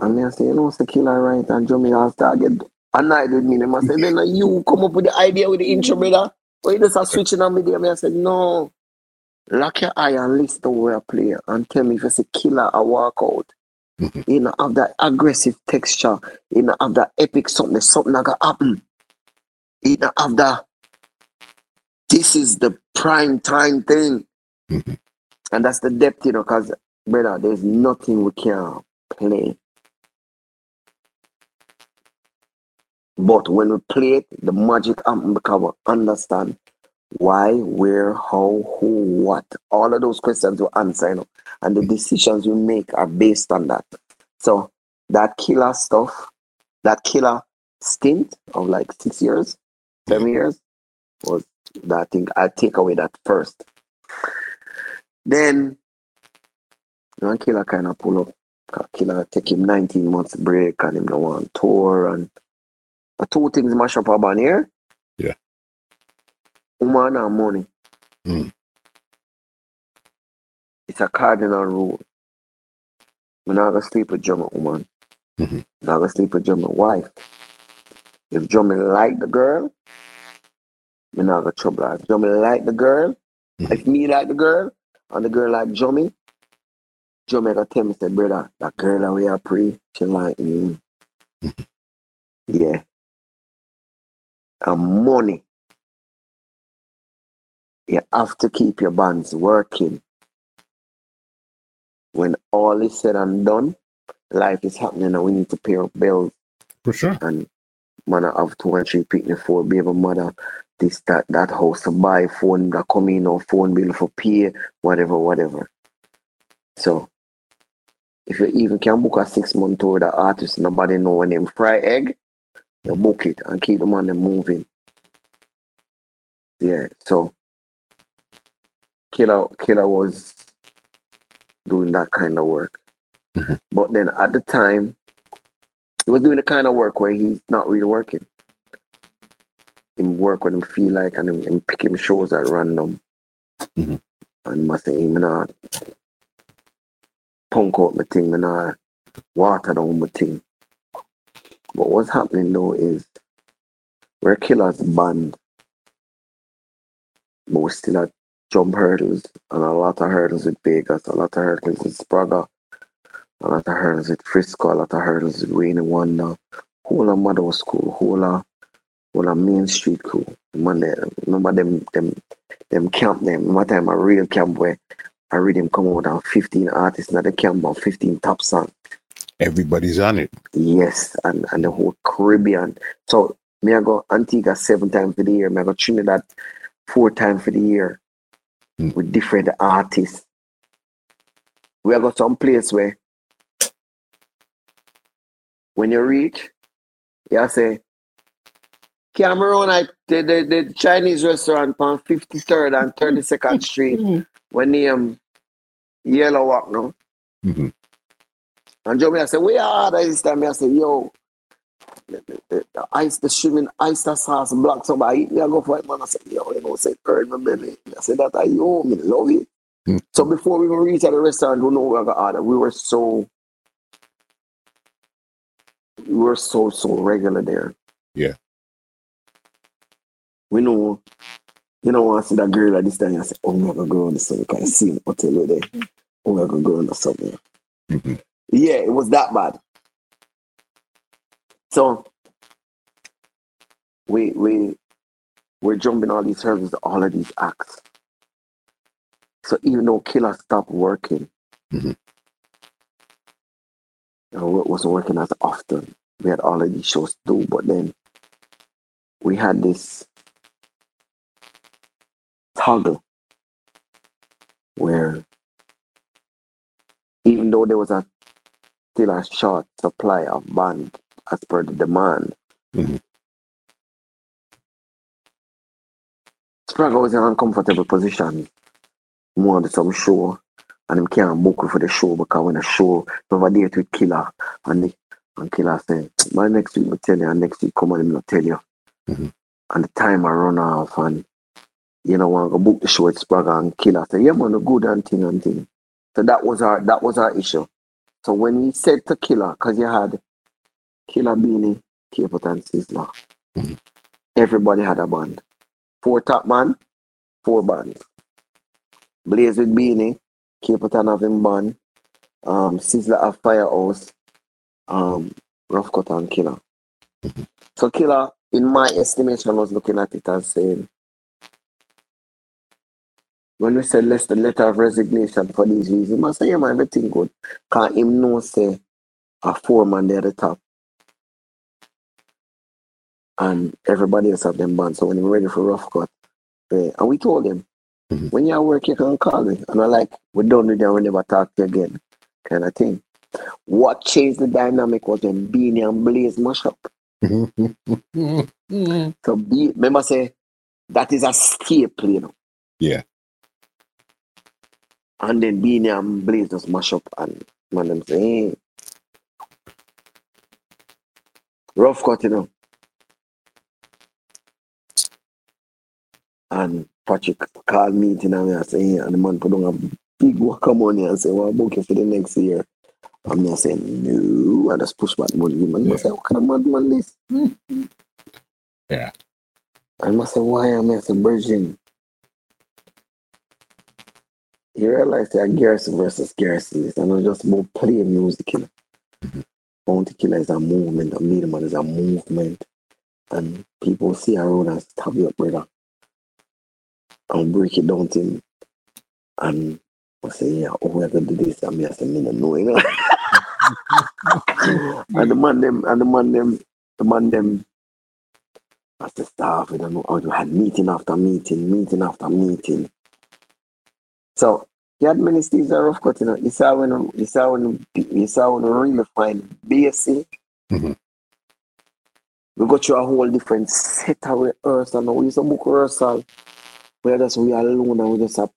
And me I say, you know, it's the killer right and all start get annoyed with me. They must say, then you come up with the idea with the intro, brother. But you just are switching on me there. I said, no. Lock your eye and listen to where I play and tell me if it's a killer I walk out. Mm-hmm. You know, have that aggressive texture. You know, have that epic something, something that got happen. You know, have that this is the prime time thing. Mm-hmm. And that's the depth, you know, because brother, there's nothing we can play. But when we play it, the magic happen because we understand why, where, how, who, what. All of those questions we answer, you know, and the decisions we make are based on that. So that killer stuff, that killer stint of like six years, seven years, was that I think I take away that first. Then you killer kind of pull up. Killer take him 19 months break and him go on tour and two things mash up our here.
Yeah.
Woman and money. Mm. It's a cardinal rule. I'm not gonna sleep with German woman. Mm-hmm. Not gonna sleep with German wife. If German like the girl, I'm not gonna trouble her. If German like the girl, mm-hmm. if me like the girl, and the girl like Jummy, Jummy gonna tell me, say, brother, that girl that we are pre, she like me. Mm-hmm. Yeah. And money. You have to keep your bands working. When all is said and done, life is happening and we need to pay our bills.
For sure.
And man, I have two and three picnic for baby mother this, that, that house to buy, phone that come in or phone bill for pay, whatever, whatever. So if you even can book a six month tour the artist nobody know when them fry egg, you book it and keep the on the moving. Yeah, so Killer Killer was doing that kind of work. Mm-hmm. But then at the time, he was doing the kind of work where he's not really working him work when him feel like and him, him pick him shows at random. Mm-hmm. And must say him not punk out my thing and I water down my thing. But what's happening though is we're killers band. But we're still at jump hurdles and a lot of hurdles with Vegas, a lot of hurdles with Spragga, a lot of hurdles with Frisco, a lot of hurdles with Wayne Wonder, whole of Meadow School, whole of well, a Main Street crew. Man, remember them them them camp them. One time a real camp where I read them come out and 15 artists in the camp on 15 top songs.
Everybody's on it.
Yes, and, and the whole Caribbean. So me I go Antigua seven times for the year, me I go Trinidad four times for the year mm. with different artists. We have got some place where when you reach, you say, Cameroon I, the, the, the Chinese restaurant on 53rd and 32nd Street mm-hmm. when the um, Yellow Walk no? Mm-hmm. And Joe, I said, we are this time. I said, yo, the, ice, the swimming oyster sauce, black so I eat, I go for it, man. I said, yo, you know, say, curd my belly. I said, that I, yo, me love it. Mm-hmm. So before we even reached at the restaurant, we know we got order. We were so, we were so, so regular there.
Yeah
we know you know I see that girl at this time I say, oh I'm gonna go on the sun can see him hotel there. Oh I'm gonna go on the sun mm-hmm. Yeah, it was that bad. So we we we're jumping all these hurdles, all of these acts. So even though Killer stopped working, mm-hmm. you know, wasn't working as often. We had all of these shows to do, but then we had this toggle where even though there was a still a short supply of band as per the demand, mm-hmm. Spragga was in an uncomfortable position. More than some show and him can't book for the show because when the show over there with Killer and the and Killer said, My next week will tell you and next week come on him not tell you. Mm-hmm. And the time I run off and you know, want to book the show with Spragga and Killer. Say, yeah, man, good and thing and thing. So that was our that was our issue. So when we said to Killer, because you had Killer Beenie, Capleton and Sizzla, mm-hmm. everybody had a band. Four top man, four bands. Blaze with Beenie, Capleton having band, um, Sizzla of Firehouse, um, Rough Cut and Killer. Mm-hmm. So Killer, in my estimation, was looking at it and saying, when we said let's the letter of resignation for these reasons, must say, yeah, man, everything good. Can't him know say a foreman there at the top. And everybody else have them band. So when we're ready for rough cut, yeah, and we told him, mm-hmm. when you're work, you can call me. And I'm like, we're done with them, we never talk to you again. Kind of thing. What changed the dynamic was when Beenie and Blaze mash up. so be remember say that is a staple, you know.
Yeah.
And then Beenie and Blaze just mash up and man them say, hey. Eh. rough cut, you know. And Patrick called me and I say, hey, and the man put on a big guacamole and say, well, book you for the next year. And me I say, no, I just push back money. Man, yeah. I say, what kind of mad man this?
yeah.
And I say, why am I say, virgin? You realize that Garrison versus Garrison is not just about playing music. You know? mm-hmm. Bounty Killer is a movement, a Middleman is a movement. And people see around and stab you up, brother. And break it down to him. And I say, yeah, oh, we're going to do this. And me, I say, me, no know, you know. and the man them, and the man them, the man them, as the staff, you know, I had meeting after meeting, meeting after meeting. So the are rough cut, you know. You saw when you saw when you saw when we really find BSc. Mm-hmm. We go through a whole different set of rehearsal. Now we used to book rehearsal where just we are alone and we just have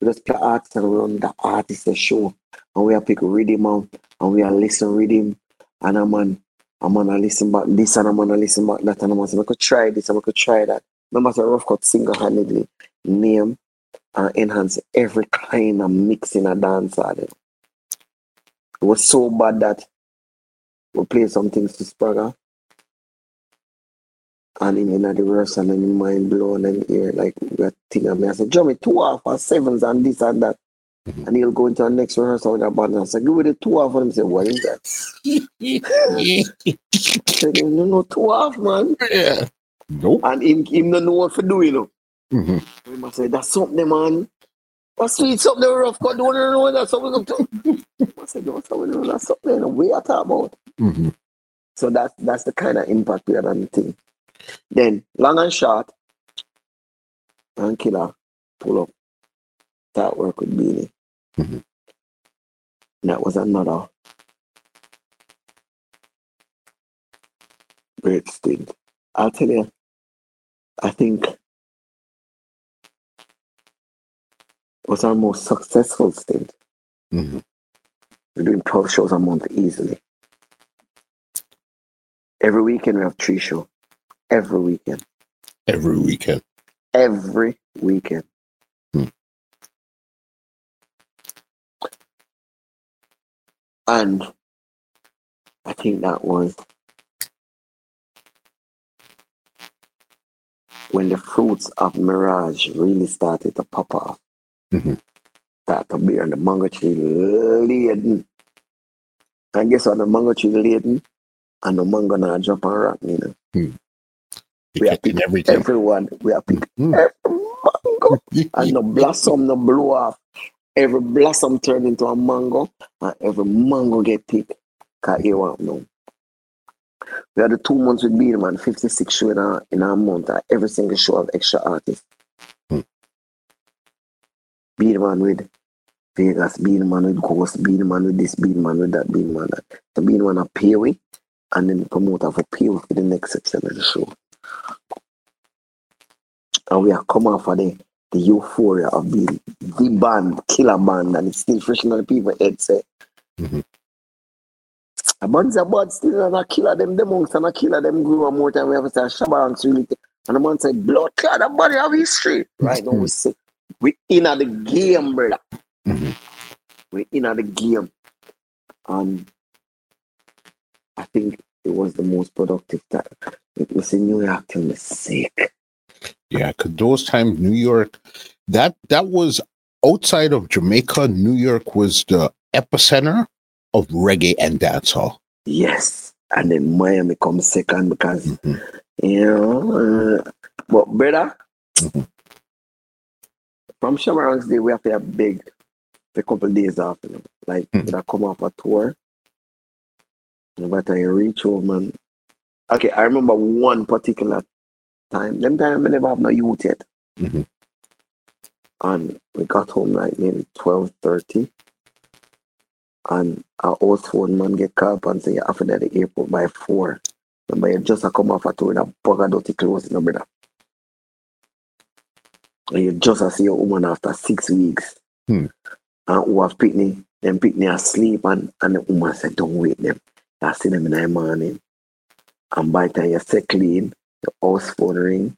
we just play artists and we run the artist a show and we are pick rhythm out and we are listen rhythm and I'm on I'm gonna listen back this and I'm gonna listen back that and I'm gonna say I could try this and I could try that. Remember the rough cut single handedly name and enhance every kind of mixing a dance. It was so bad that we played some things to Spragga. And in the rehearsal and in mind blown and here like we thing and me I said, Jummy, two half and sevens and this and that. Mm-hmm. And he'll go into the next rehearsal with a band and I said, give me the two half and he said, what is that? I said, no, no, two half, man.
Yeah. Nope.
And him, him don't know what to do, you know. Mm-hmm. must say, that's something, man. That's sweet something rough. God don't know that's something up to. I said, no, something that's something we are talking about. Mm-hmm. So that's that's the kind of impact we had on the thing. Then long and short, and killer pull up that work with Beenie. Mm-hmm. That was another great stint. I'll tell you, I think was our most successful stint. Mm-hmm. We're doing 12 shows a month easily. Every weekend we have three shows. Every weekend.
Every weekend.
Every weekend. Hmm. And I think that was when the fruits of Mirage really started to pop off. Mm-hmm. That to be on the mango tree laden. And guess what? The mango tree laden and the mango now drop and rock, you know. Mm. We are pick everything. everyone. We are pick mm. every mango. and the blossom the blow off. Every blossom turn into a mango and every mango get picked. Cause you want know. We had the two months with Beenie Man, 56 show in a, in a month. Every single show of extra artists. Be the man with Vegas, be the man with Ghost, be the man with this, be the man with that, be the man that. So be the man a pay with, and then the promoter for pay for the next section of the show. And we are coming for the, the euphoria of being the band, killer band, and it's still fresh in the people head say. Mm-hmm. A bunch of bad still and a killer them the monks and a killer them grew more time we have to say Shabanks really and the man said blood clot the body of history. Right now we say we in the game, brother. Mm-hmm. We in the game. And I think it was the most productive time. It was in New York till me sick.
Yeah, because those times New York, that that was outside of Jamaica. New York was the epicenter of reggae and dancehall.
Yes, and then Miami comes second because mm-hmm. you know. Uh, but brother, mm-hmm. From Shamarang's Day, we have to have big a couple days after. Know? Like mm-hmm. I come off a tour. And by the time you reach home, man. Okay, I remember one particular time. Them time I never have no youth yet. Mm-hmm. And we got home like maybe twelve thirty. And our host phone man get called and say after that the airport by four. Remember you just a come off a tour in a bug of dirty clothes, you know, brother. And you just a see your woman after six weeks. Hmm. And who have Pitney, them Pitney asleep and, and the woman said, Don't wait them. I see them in the morning. And by the time you set clean, the house phone ring.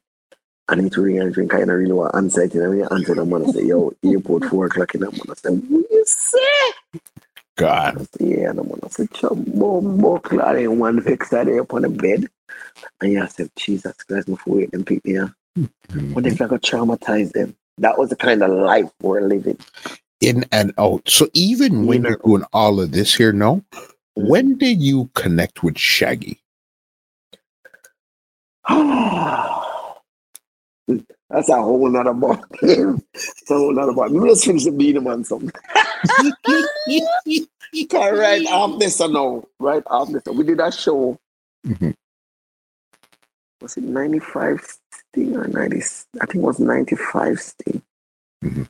I need to ring and drink. I don't really want to answer it. And when you answer them, I say, Yo, airport four o'clock in the morning. I say, What you say?
God.
Say, yeah, and I'm gonna say, Chumbo, buckler, and one fix that there upon the bed. And you said, Jesus Christ, before wait them people here. Mm-hmm. What if I could traumatize them? That was the kind of life we're living.
In and out. So even when you're doing all of this here now, mm-hmm. when did you connect with Shaggy?
That's a whole nother ball. It's a whole nother ball. Maybe let's finish the beat man something. right after this, I no, Right after this, we did that show. Mm-hmm. Was it 95 sting or 90? I think it was 95 sting. Mm-hmm.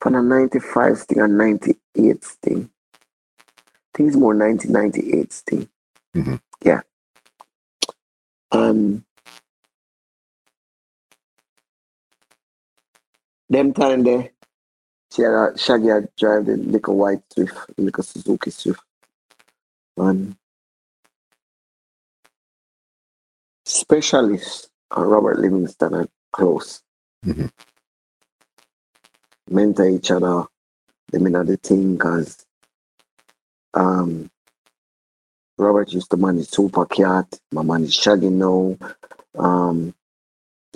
For the 95 sting and 98 sting. I think it's more 1998 sting. Mm-hmm. Yeah. Um, them time there, she had a, Shaggy had drive the little white Swift, little Suzuki Swift. And specialist and Robert Livingston are close. Mm-hmm. Mentor each other, they mean the thing because um, Robert used to manage Super Cat, my man is Shaggy now. Um,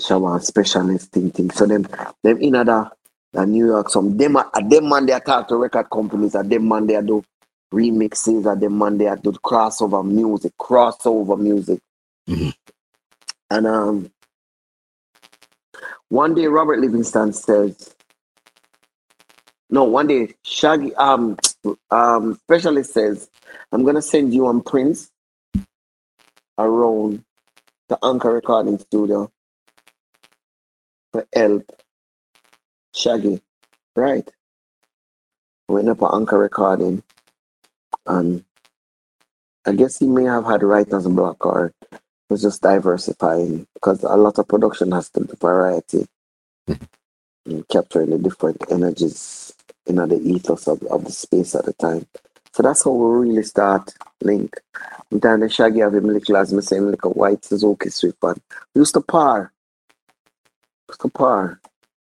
shower specialist thing thing. So them them in other the New York some them are them man they talk to record companies and them man they do remixes and them man they do crossover music, crossover music. Mm-hmm. And um one day Robert Livingston says no, one day Shaggy um um specialist says, I'm gonna send you and Prince around the Anchor recording studio for help. Shaggy, right? Went up on Anchor recording, and I guess he may have had writer's block or was just diversifying because a lot of production has to be variety and capturing the different energies in you know, the ethos of, of the space at the time. So that's how we really start link. And then the Shaggy have him little as me saying like a white Suzuki Swift and we used to par kapar.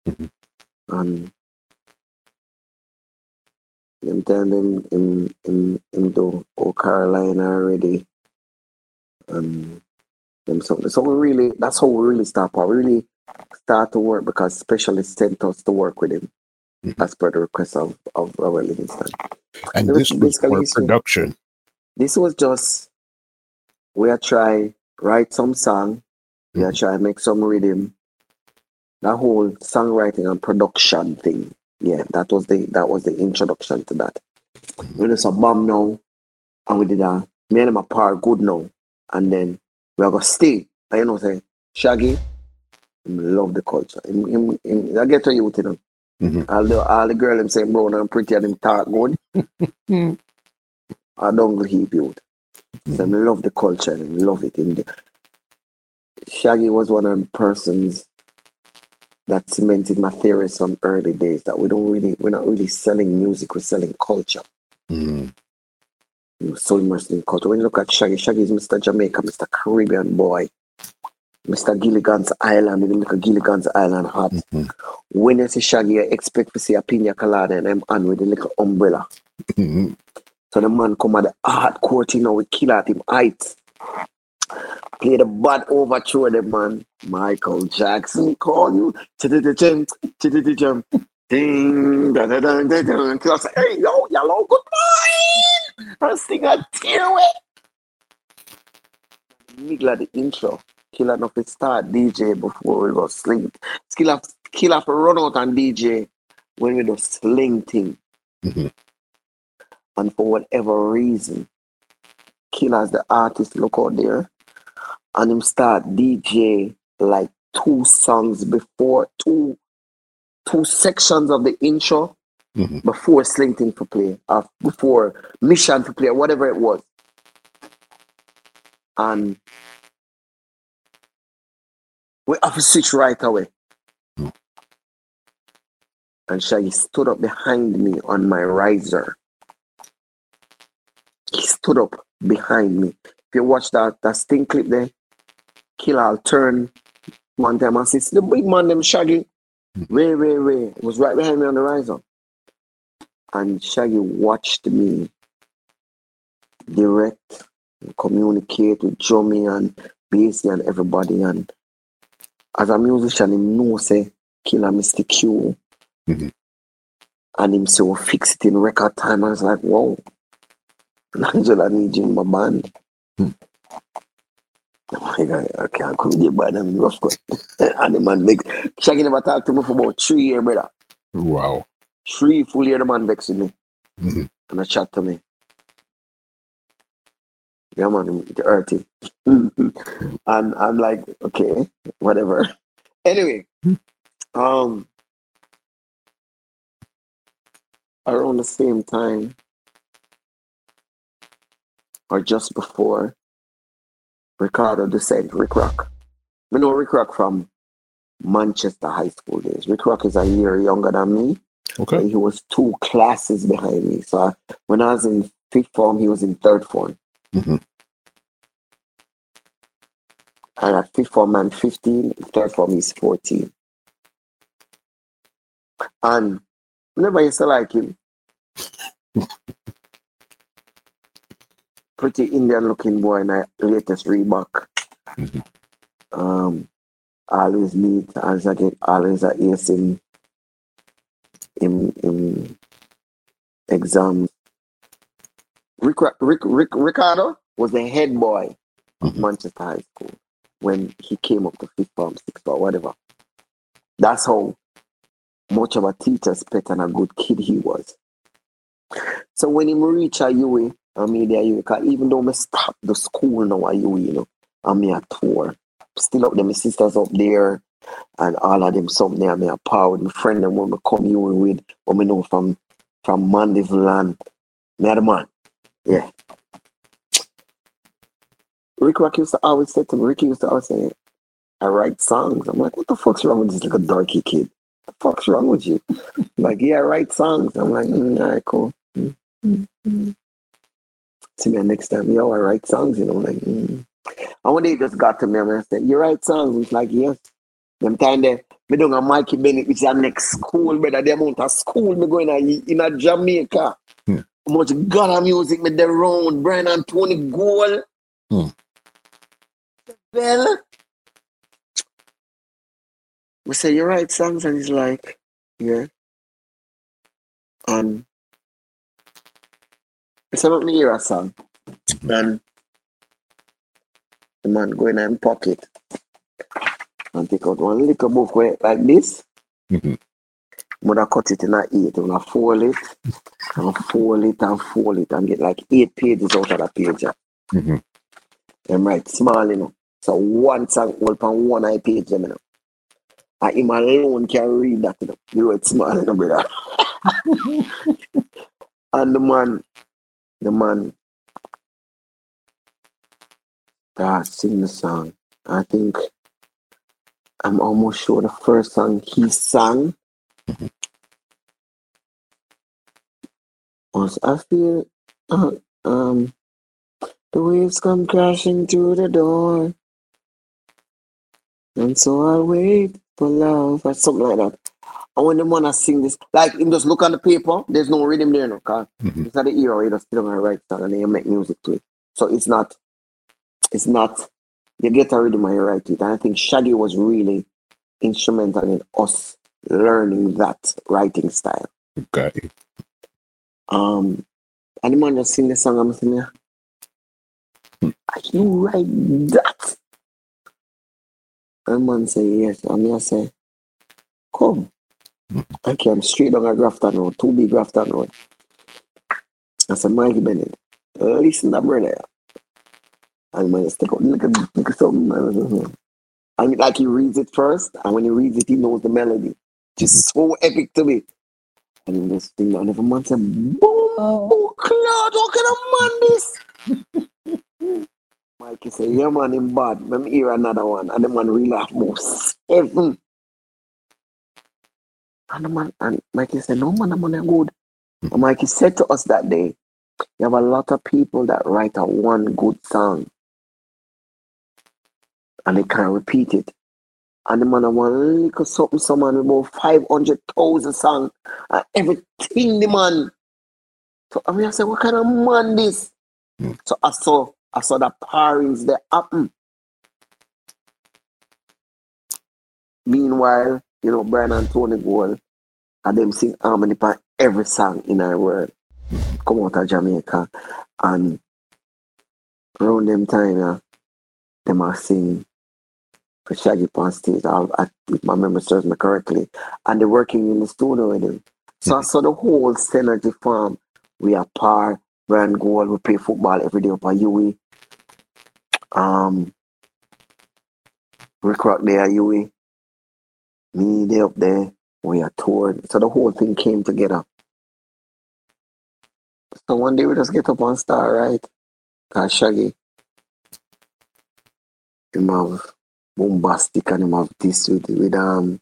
Mm-hmm. And and then in in in into oh Carolina already. And them something. So we really that's how we really start. We really start to work because specialists sent us to work with him mm-hmm. as per the request of, of Robert Livingston.
And, and this was for production.
This was just we are try write some song, we are mm-hmm. try make some rhythm, that whole songwriting and production thing. Yeah, that was the that was the introduction to that. We did some bomb now, and we did a me and my part good now, and then we are gonna stay. I you know say Shaggy, love the culture. Him, him, him, I get to you, you know. Mm-hmm. All the all the girl them say brown and pretty and them talk good. I don't go heap you. Mm-hmm. So I love the culture and love it in the Shaggy was one of the persons that cemented my theories from early days that we don't really we're not really selling music, we're selling culture. Mm. We're so immersed in culture. When you look at Shaggy, Shaggy is Mr. Jamaica, Mr. Caribbean boy, Mr. Gilligan's Island, even look at Gilligan's Island hot. Mm-hmm. When you see Shaggy, you expect to see a pina colada and I'm on with a little umbrella. Mm-hmm. So the man come at the hardcore you know, we kill at him heights. Play the bad overture, the man. Michael Jackson call you. Ding, da da da da da. I say, hey, yo, yellow, good morning. I sing a tear it. Middle of the intro. Kill enough to start DJ before we go sleep. Skill have, kill run out on DJ when we do sling thing. Mm-hmm. And for whatever reason, Kill as the artist look out there and him start DJ like two songs before two two sections of the intro mm-hmm. before Slinking to play, or before Mission to play, whatever it was. And we have to switch right away. Mm. And Shaggy stood up behind me on my riser. He stood up behind me. If you watch that that sting clip there, Killer I'll turn one time and say, the big man them Shaggy Way, way, way. It was right behind me on the riser. And Shaggy watched me direct, communicate with Jummy and Basie and everybody. And as a musician, him know say Killer Mr. Q. Mm-hmm. And him so fix it in record time. I was like, whoa. Angela need you in my band. Mm. Oh I can't come with you, but I'm rough. and the man vex. Shaggy never talked to me for about three years, brother.
Wow.
Three full years, the man vexing me. Mm-hmm. And I chat to me. Yeah, man, the earthy. and I'm like, okay, whatever. Anyway, um, around the same time, or just before, Ricardo Ducent, Rick Rock. We know Rikrok from Manchester High School days. Rikrok is a year younger than me.
Okay.
He was two classes behind me. So when I was in fifth form, he was in third form. Mm-hmm. And at fifth form, I'm 15. Third form, he's 14. And whenever used to like him. Pretty Indian looking boy in the latest Reebok. Mm-hmm. Um, always meet as I get always a ace in in in exams. Rick, Rick, Rick, Ricardo was the head boy of mm-hmm. Manchester High School when he came up to fifth form, sixth form, whatever. That's how much of a teacher's pet and a good kid he was. So when he reached a UE, I mean, there you because even though I stop the school now, I you, you know, I'm a tour. Still up there, my sisters up there, and all of them something there, me a power with my friend and when we come you with, when we know from from Mandeville and me man. Yeah. Rikrok used to always say to me, Ricky used to always say, I write songs. I'm like, what the fuck's wrong with this little darky kid? What the fuck's wrong with you? like, yeah, I write songs. I'm like, mm, all right, cool. Mm-hmm to me next time, yo, I write songs, you know, like, mm. and one day he just got to me and I said, you write songs? He's like, yes. Them time there, me doing a Mikey Bennett, which is our next school, brother. The amount of school me going in, in a Jamaica. Hmm. Much God music me there around, Brian and Tony Gold. Hmm. Well, we say, you write songs? And he's like, yeah. And it's about me hear a song. And the man go in my pocket and take out one little book like this. Mm-hmm. Mother cut it in a eight, and I fold it, and fold it, and fold it, and get like eight pages out of that page. Mm-hmm. And write small, you know. So one song all on one eye page, you know. And him alone can read that, you know. You write small, you know, brother. and the man the man that sing the song. I think I'm almost sure the first song he sang was I feel uh, um the waves come crashing through the door. And so I wait for love or something like that. And when the man I sing this, like him just look on the paper, there's no rhythm there, no, because mm-hmm. it's not the era you just sit on and write song and then you make music to it. So it's not, it's not, you get a rhythm and you write it. And I think Shaggy was really instrumental in us learning that writing style.
Okay.
Um, and the man just sing the song, I'm singing, hmm. you write that? And man say, yes. And I say, come. I came straight on a Grafton Road, two big Grafton Road. I said, Mikey Bennett, listen to brother. And man, stick out, look at, look at something. And like he reads it first, and when he reads it, he knows the melody. Just mm-hmm. so epic to me. And this thing, and every man said, boom, oh, Claude, what kind of man this? Mikey said, yeah man, him bad. Let me hear another one. And the man really have more seven. And the man, and Mikey said, no man, I'm on good. And Mikey said to us that day, you have a lot of people that write a one good song and they can't repeat it. And the man I want little something, someone about 500,000 songs and everything, the man. So I mean, I said, what kind of man this? Mm. So I saw I saw the pairings that happen. Meanwhile, you know, Brian and Tony Gold and them sing harmony for every song in our world. Come out of Jamaica. And around them time, uh, them are sing for Shaggy Pan stage, I, I, if my memory serves me correctly. And they're working in the studio with him. So mm-hmm. I saw the whole synergy farm. We are par, Brian Gold, we play football every day up at UWI. Um, Rikrok there, UWI. Me, they up there. We are toured. So the whole thing came together. So one day we just get up on Star, right? Cause Shaggy. Him have Boombastic and him have this with, with um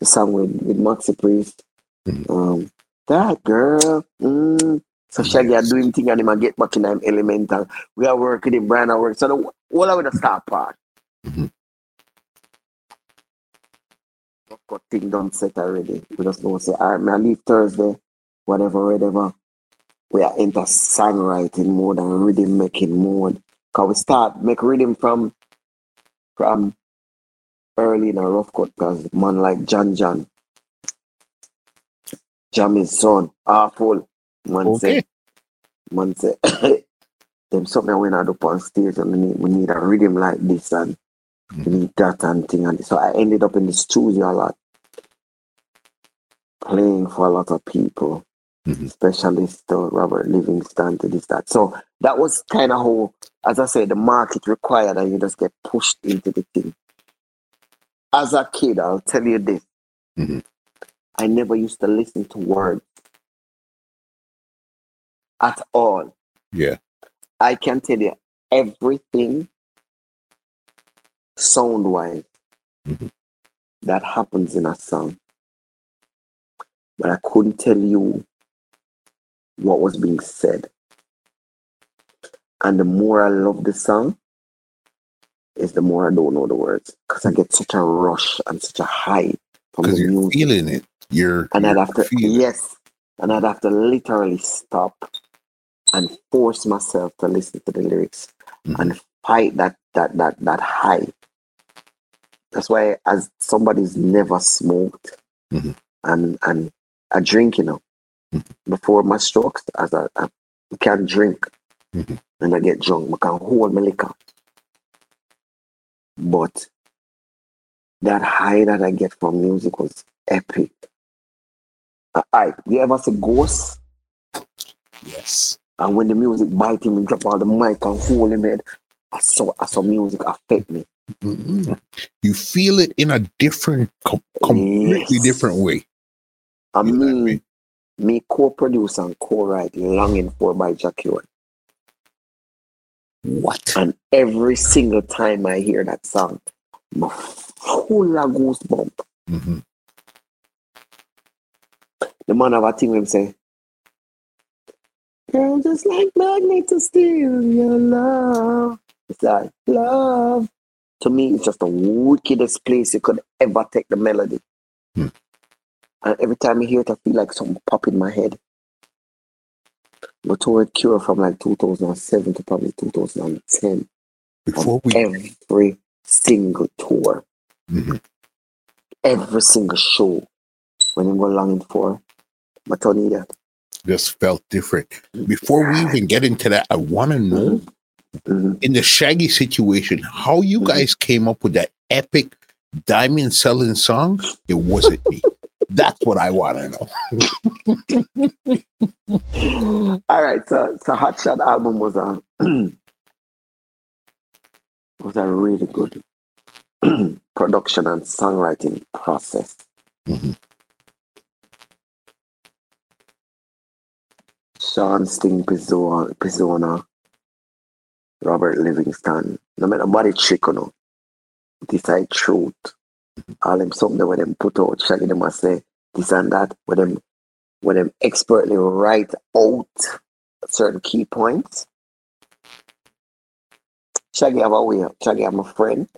the song with, with Maxi Priest. Mm-hmm. Um that girl. Mm. So Shaggy are doing thing and him get back in him elemental. We are working in brand work. So the all of the start part. Mm-hmm got thing done set already. We just don't say, all right, I leave Thursday, whatever, whatever. We are into songwriting mode and rhythm making mode. Cause we start make rhythm from from early in a rough cut because man like John John. Jammy's son, awful. Man okay. say, man say, them something when I do on stage and we need, we need a rhythm like this and mm-hmm. that and thing. And so I ended up in the studio a lot, playing for a lot of people, mm-hmm. specialists to Robert Livingston to this, that. So that was kind of how, as I said, the market required and you just get pushed into the thing. As a kid, I'll tell you this. Mm-hmm. I never used to listen to words at all.
Yeah.
I can tell you everything sound wise mm-hmm. that happens in a song. But I couldn't tell you what was being said. And the more I love the song, is the more I don't know the words. Because I get such a rush and such a high
from the you're music. feeling it. You're
and
you're
I'd have to yes. And I'd have to literally stop and force myself to listen to the lyrics mm-hmm. and fight that that that that high that's why, as somebody's never smoked mm-hmm. and and I drink, you know, mm-hmm. before my strokes, as I, I can drink mm-hmm. and I get drunk, I can hold my liquor. But that high that I get from music was epic. Uh, I, you ever see Ghost?
Yes.
And when the music bite him and drop all the mic and hold him head, I saw I saw music affect me.
Mm-hmm. You feel it in a different, com- completely yes. different way.
I mean, me, me co-produce and co-write "Longing For" by Jah Cure
What?
And every single time I hear that song, I'm full of goosebump. Mm-hmm. The man of a thing him say, "Girl, just like magnet to steal your love." It's like love to me, it's just the wickedest place you could ever take the melody. Hmm. And every time I hear it, I feel like something pop in my head. But toured Cure from like 2007 to probably 2010.
Before we
every single tour, mm-hmm. every single show, when I go longing for, but I need that.
Just felt different. Before we even get into that, I want to know mm-hmm. In the Shaggy situation how you mm-hmm. guys came up with that epic diamond selling song. It wasn't me. That's what I want
to know. All right, so so Hot Shot album was a was a really good production and songwriting process. Mm-hmm. Sean Sting Pizzonia, Robert Livingston, no matter what it trick or no, decide truth. All them something that when them put out, Shaggy them must say this and that, when them when them expertly write out certain key points. Shaggy have a way, Shaggy have a friend,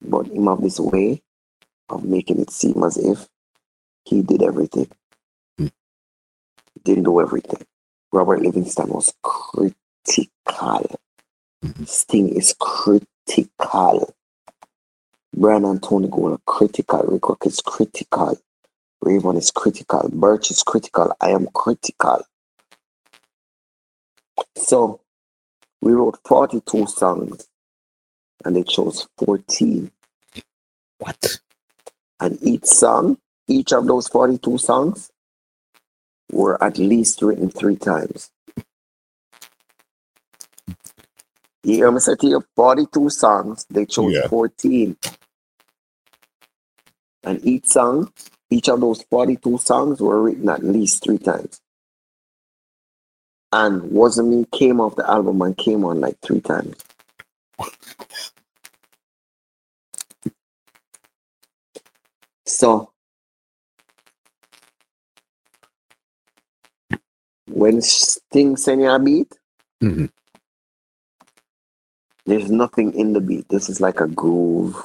but him have this way of making it seem as if he did everything. He didn't do everything. Robert Livingston was critical. Mm-hmm. Sting is critical. Brian and Tony Gold are critical. Rikrok is critical. Raven is critical. Birch is critical. I am critical. So we wrote 42 songs and they chose 14.
What?
And each song, each of those 42 songs were at least written three times. You hear me say to you, 42 songs, they chose yeah. 14. And each song, each of those 42 songs were written at least three times. And Wasn't Me came off the album and came on like three times. So when Sting send you a beat, mm-hmm. There's nothing in the beat. This is like a groove.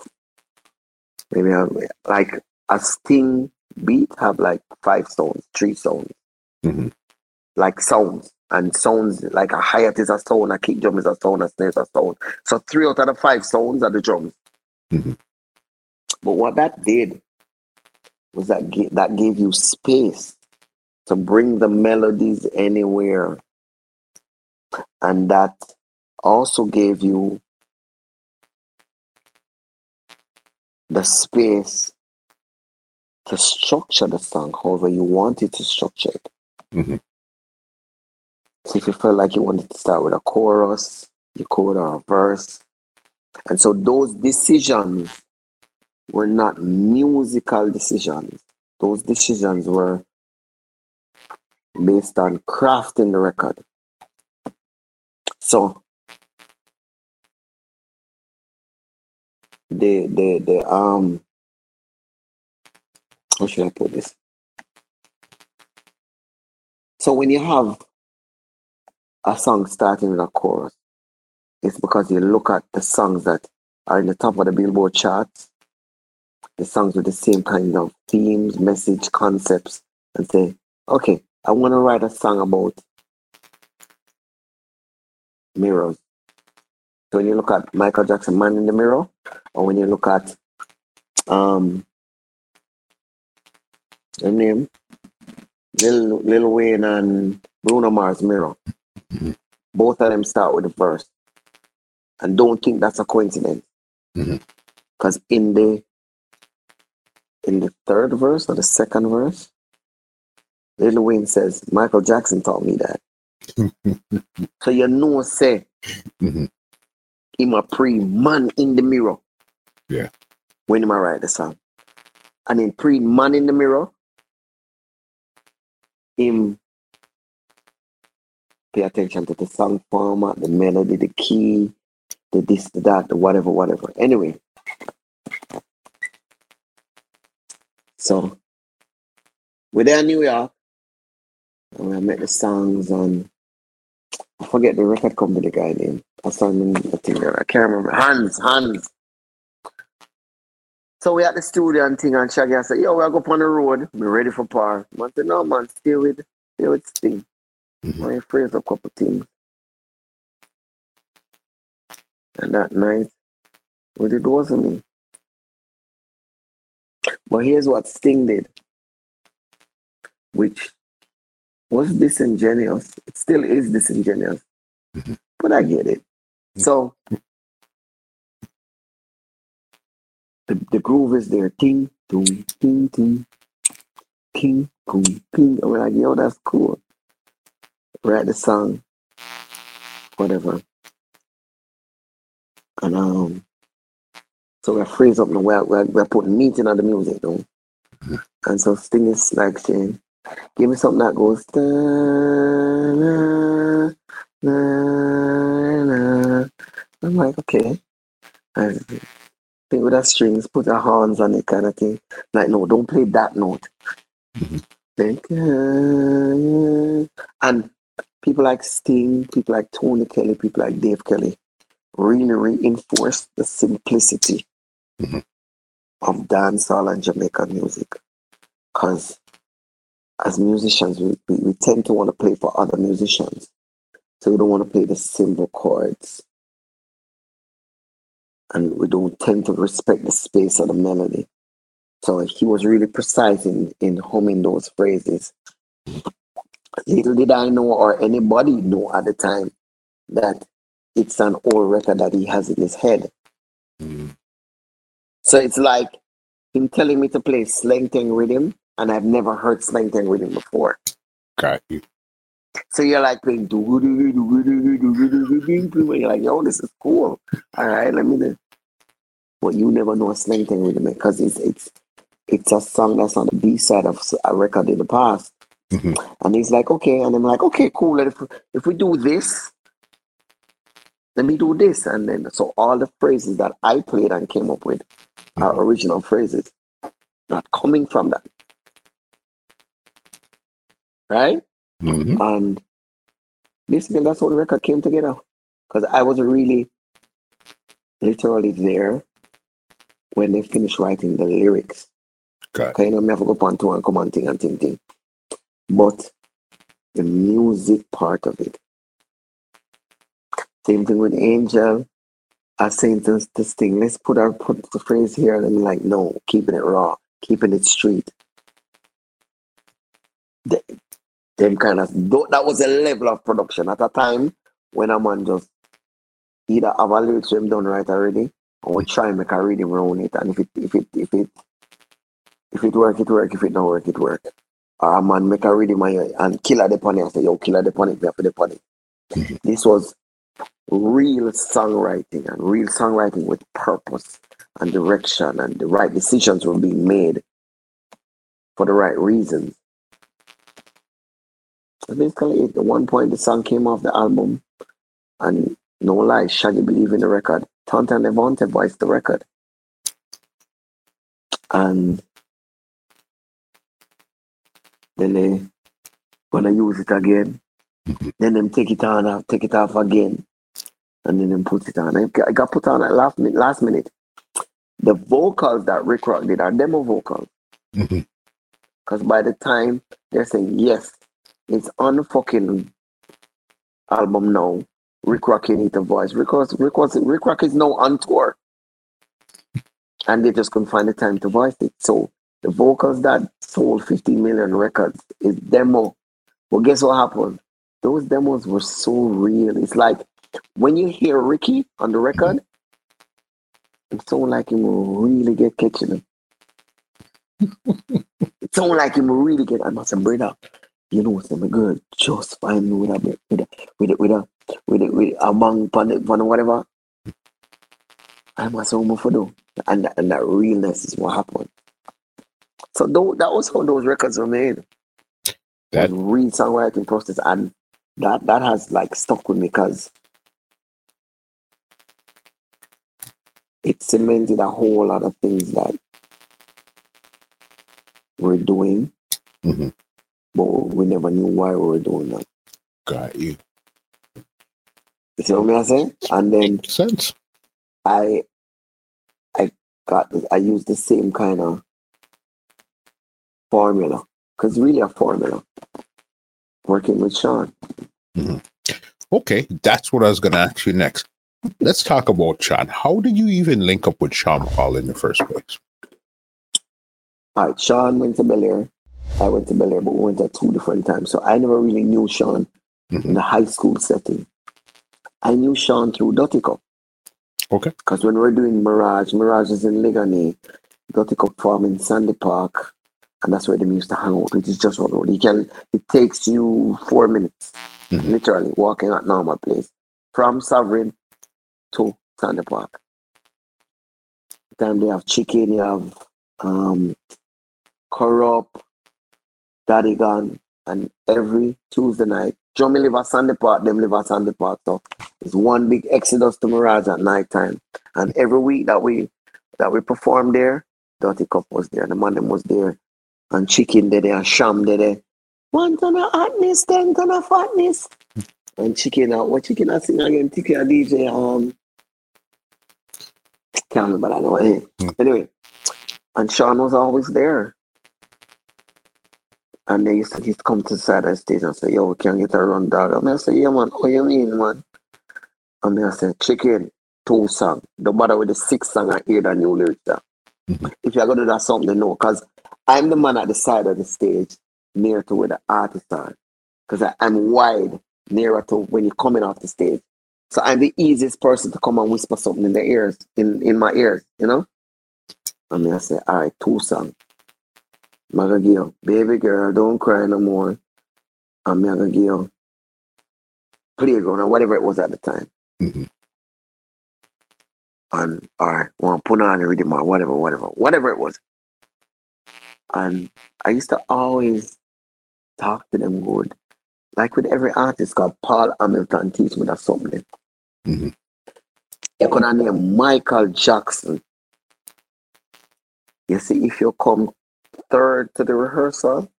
Maybe a, like a Sting beat have like five sounds, three sounds, mm-hmm. like sounds. And sounds like a hi hat is a sound, a kick drum is a sound, a snare is a sound. So three out of the five sounds are the drums. Mm-hmm. But what that did was that that gave you space to bring the melodies anywhere. And that also gave you the space to structure the song however you wanted to structure it. Mm-hmm. So if you felt like you wanted to start with a chorus, you could or a verse. And so those decisions were not musical decisions. Those decisions were based on crafting the record. So the the the um how should I put this? So when you have a song starting with a chorus, it's because you look at the songs that are in the top of the Billboard charts, the songs with the same kind of themes, message, concepts, and say, okay, I want to write a song about mirrors. So when you look at Michael Jackson, Man in the Mirror, or when you look at um, the name, Lil, Lil Wayne and Bruno Mars, Mirror. Mm-hmm. Both of them start with the verse. And don't think that's a coincidence. Because mm-hmm. in the in the third verse or the second verse, Lil Wayne says, Michael Jackson taught me that. so you know, say, mm-hmm. Him a pre man in the mirror.
Yeah.
When am I write the song. And in pre man in the mirror, him pay attention to the song format, the melody, the key, the this, the that, the whatever, whatever. Anyway. So, we're there in New York. And I met the songs on I forget the record company guy name. I saw him I think I can't remember. Hans, Hans. So we at the studio and thing, and Shaggy I said, "Yo, we go up on the road. We ready for par." I said, "No, man, stay with, stay with Sting." Mm-hmm. I phrase a couple things, and that night, what it wasn't me. But here's what Sting did, which was disingenuous. It still is disingenuous, mm-hmm. but I get it. Mm-hmm. So the, the groove is there. Ting, ting, ting, ting, boom, ting. I'm like, yo, that's cool. Write the song, whatever. And um, so we're freeze up now. We're, we're, we're putting meaning on the music though. Mm-hmm. And so Sting is like saying, give me something that goes da, na, na, na. I'm like, okay. And thing with the strings, put your horns on it kind of thing. Like, no, don't play that note. Mm-hmm. and people like Sting, people like Tony Kelly, people like Dave Kelly really reinforce the simplicity mm-hmm. of dancehall and Jamaican music. Because as musicians, we, we, we tend to want to play for other musicians. So we don't want to play the simple chords and we don't tend to respect the space of the melody. So he was really precise in, in humming those phrases. Little did I know, or anybody know at the time, that it's an old record that he has in his head. Mm. So it's like him telling me to play slang thing rhythm, and I've never heard slang thing rhythm before.
Got you.
So you're like playing you're like, yo, this is cool. All right, let me know. Well, you never know a slang thing rhythm because it's it's it's a song that's on the B side of a record in the past. Mm-hmm. And he's like, okay, and I'm like, okay, cool. And if if we do this, let me do this, and then so all the phrases that I played and came up with mm-hmm. are original phrases, not coming from that right? Mm-hmm. And basically, that's how the record came together. Because I was really, literally there when they finished writing the lyrics. Okay. You know, I have to go on to and come on thing and thing thing. But the music part of it. Same thing with Angel. I saying this, this thing, let's put our put the phrase here and I'm like, no, keeping it raw, keeping it street. The, them kind of that was a level of production. At a time when a man just either have a lyrics them done right already or try and make a rhythm around it and if it if it if it if it work it work. If it don't work it work. Or a man make a rhythm and, and killer the pony and say yo killer the pony me have the pony mm-hmm. this was real songwriting and real songwriting with purpose and direction and the right decisions were being made for the right reasons basically at one point the song came off the album and no lie, Shaggy believe in the record. Tanto Devonte voiced the record. And then they gonna use it again. then them take it on off, take it off again. And then them put it on. I got put on at last minute last minute. The vocals that Rikrok did are demo vocals. Because by the time they're saying yes, it's on fucking album now. Rikrok need a voice. Rick, was, Rick, was, Rikrok is now on tour. And they just couldn't find the time to voice it. So the vocals that sold 15 million records is demo. Well, guess what happened? Those demos were so real. It's like when you hear Ricky on the record, it sounds like he will really get catching him. it sounds like he will really get. I must have brother you know, so my girl just find me with a with a with a with a with a, with a bang pan pan whatever. I must home for do. And and that realness is what happened. So th- that was how those records were made. That real songwriting process and that that has like stuck with me because it cemented a whole lot of things that we're doing. Mm-hmm but we never knew why we were doing that.
Got you.
You see what I'm saying? And then
Makes sense.
I I got I use the same kind of formula because really a formula working with Sean.
Mm-hmm. Okay, that's what I was going to ask you next. Let's talk about Sean. How did you even link up with Sean Paul in the first place?
All right, Sean went to Belair. I went to Belair, but we went at two different times. So I never really knew Sean mm-hmm. in the high school setting. I knew Sean through Dottico.
Okay.
Because when we we're doing Mirage, Mirage is in Liguanea, Dottico Farm in Sandy Park, and that's where they used to hang out, which is just one road. You can, it takes you four minutes, mm-hmm. literally, walking at normal place from Sovereign to Sandy Park. Then they have chicken, you have um, Corrupt, Daddy Gun, and every Tuesday night, Johnny live at Sandy Park, them live at Sandy Park. So it's one big exodus to Mirage at night time. And every week that we that we perform there, Dirty Cup was there, the man them was there, and Chicken there, and Sham there. One ton of hotness, ten ton of fatness. And Chicken, uh, what Chicken I sing again? A DJ, um, can't remember that know. Eh? Mm. Anyway, and Sean was always there. And they used to, he'd come to the side of the stage and say, Yo, can you get a run, dog? And I say, Yeah, man, what you mean, man? And I said, Chicken, two song. No matter with the six song, I hear the new lyrics. Mm-hmm. If you're going to do that something, no, because I'm the man at the side of the stage near to where the artist are. Because I'm wide nearer to when you're coming off the stage. So I'm the easiest person to come and whisper something in their ears, in, in my ears, you know? And I say, all right, two songs. Gonna give baby girl, don't cry no more. I'm gonna give playground or whatever it was at the time. Mm-hmm. And all right, want to put on the rhythm or whatever, whatever, whatever it was. And I used to always talk to them good. Like with every artist called Paul Hamilton teach me that something. Mm-hmm. You could name Michael Jackson. You see, if you come third to the rehearsal.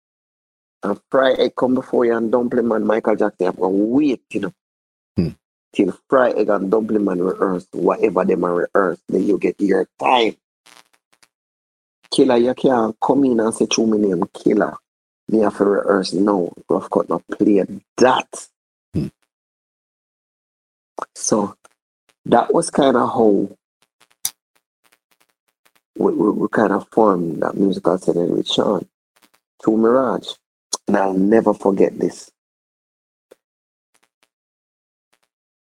And Friday come before you and dumpling man Michael Jackson. Going to wait, you know, hmm. till egg and dumpling man rehearse whatever they are rehearse. Then you get your time. Killer, you can't come in and say two million killer. Me have to rehearse no. Rough cut not play that. Hmm. So that was kind of how we, we, we kind of formed that musical setting with Sean through Mirage. And I'll never forget this.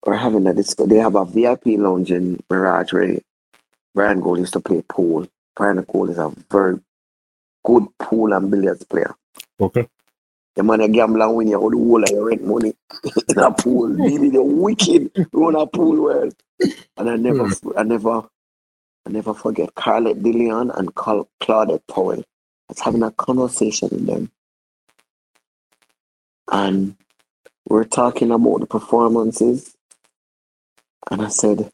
We're having a disco. They have a VIP lounge in Mirage where Brian Gold used to play pool. Brian Gold is a very good pool and billiards player.
Okay.
The man a gamble and win you all the whole of your rent money in a pool. Really the wicked run a pool world. And I never mm. I never I never forget Carlette DeLeon and Claudette Powell. I was having a conversation with them. And we're talking about the performances. And I said,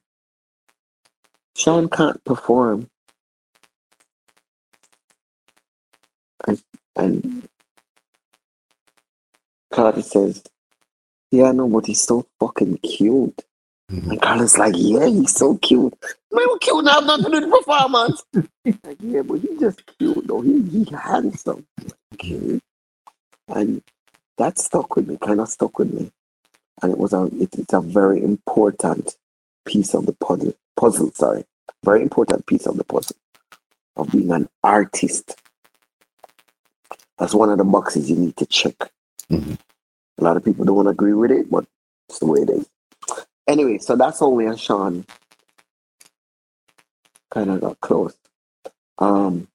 Sean can't perform. And, and Claudette says, Yeah, no, but he's so fucking cute. Mm-hmm. And Carla's like, yeah, he's so cute. Man, cute now, nothing to do with performance. like, yeah, but he's just cute though. He, he handsome. Okay. And that stuck with me, kind of stuck with me. And it was a it, it's a very important piece of the puzzle puzzle, sorry. Very important piece of the puzzle of being an artist. That's one of the boxes you need to check. Mm-hmm. A lot of people don't agree with it, but it's the way it is. Anyway, so that's how we and Sean kind of got close. Um,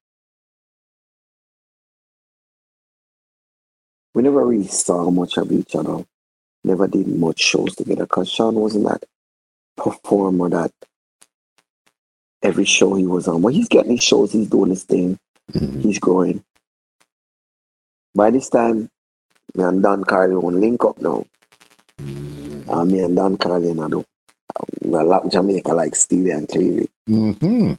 we never really saw much of each other. Never did much shows together because Sean wasn't that performer that every show he was on. But he's getting his shows, he's doing his thing, mm-hmm. he's growing. By this time, me and Don Corleon won't link up now. Uh, me and Don Corleon do. Uh, a lot Jamaica like Stevie and Clevie. Mm-hmm.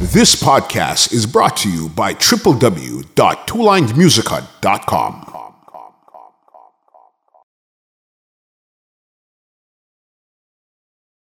This podcast is brought to you by www.twolinedmusichut.com.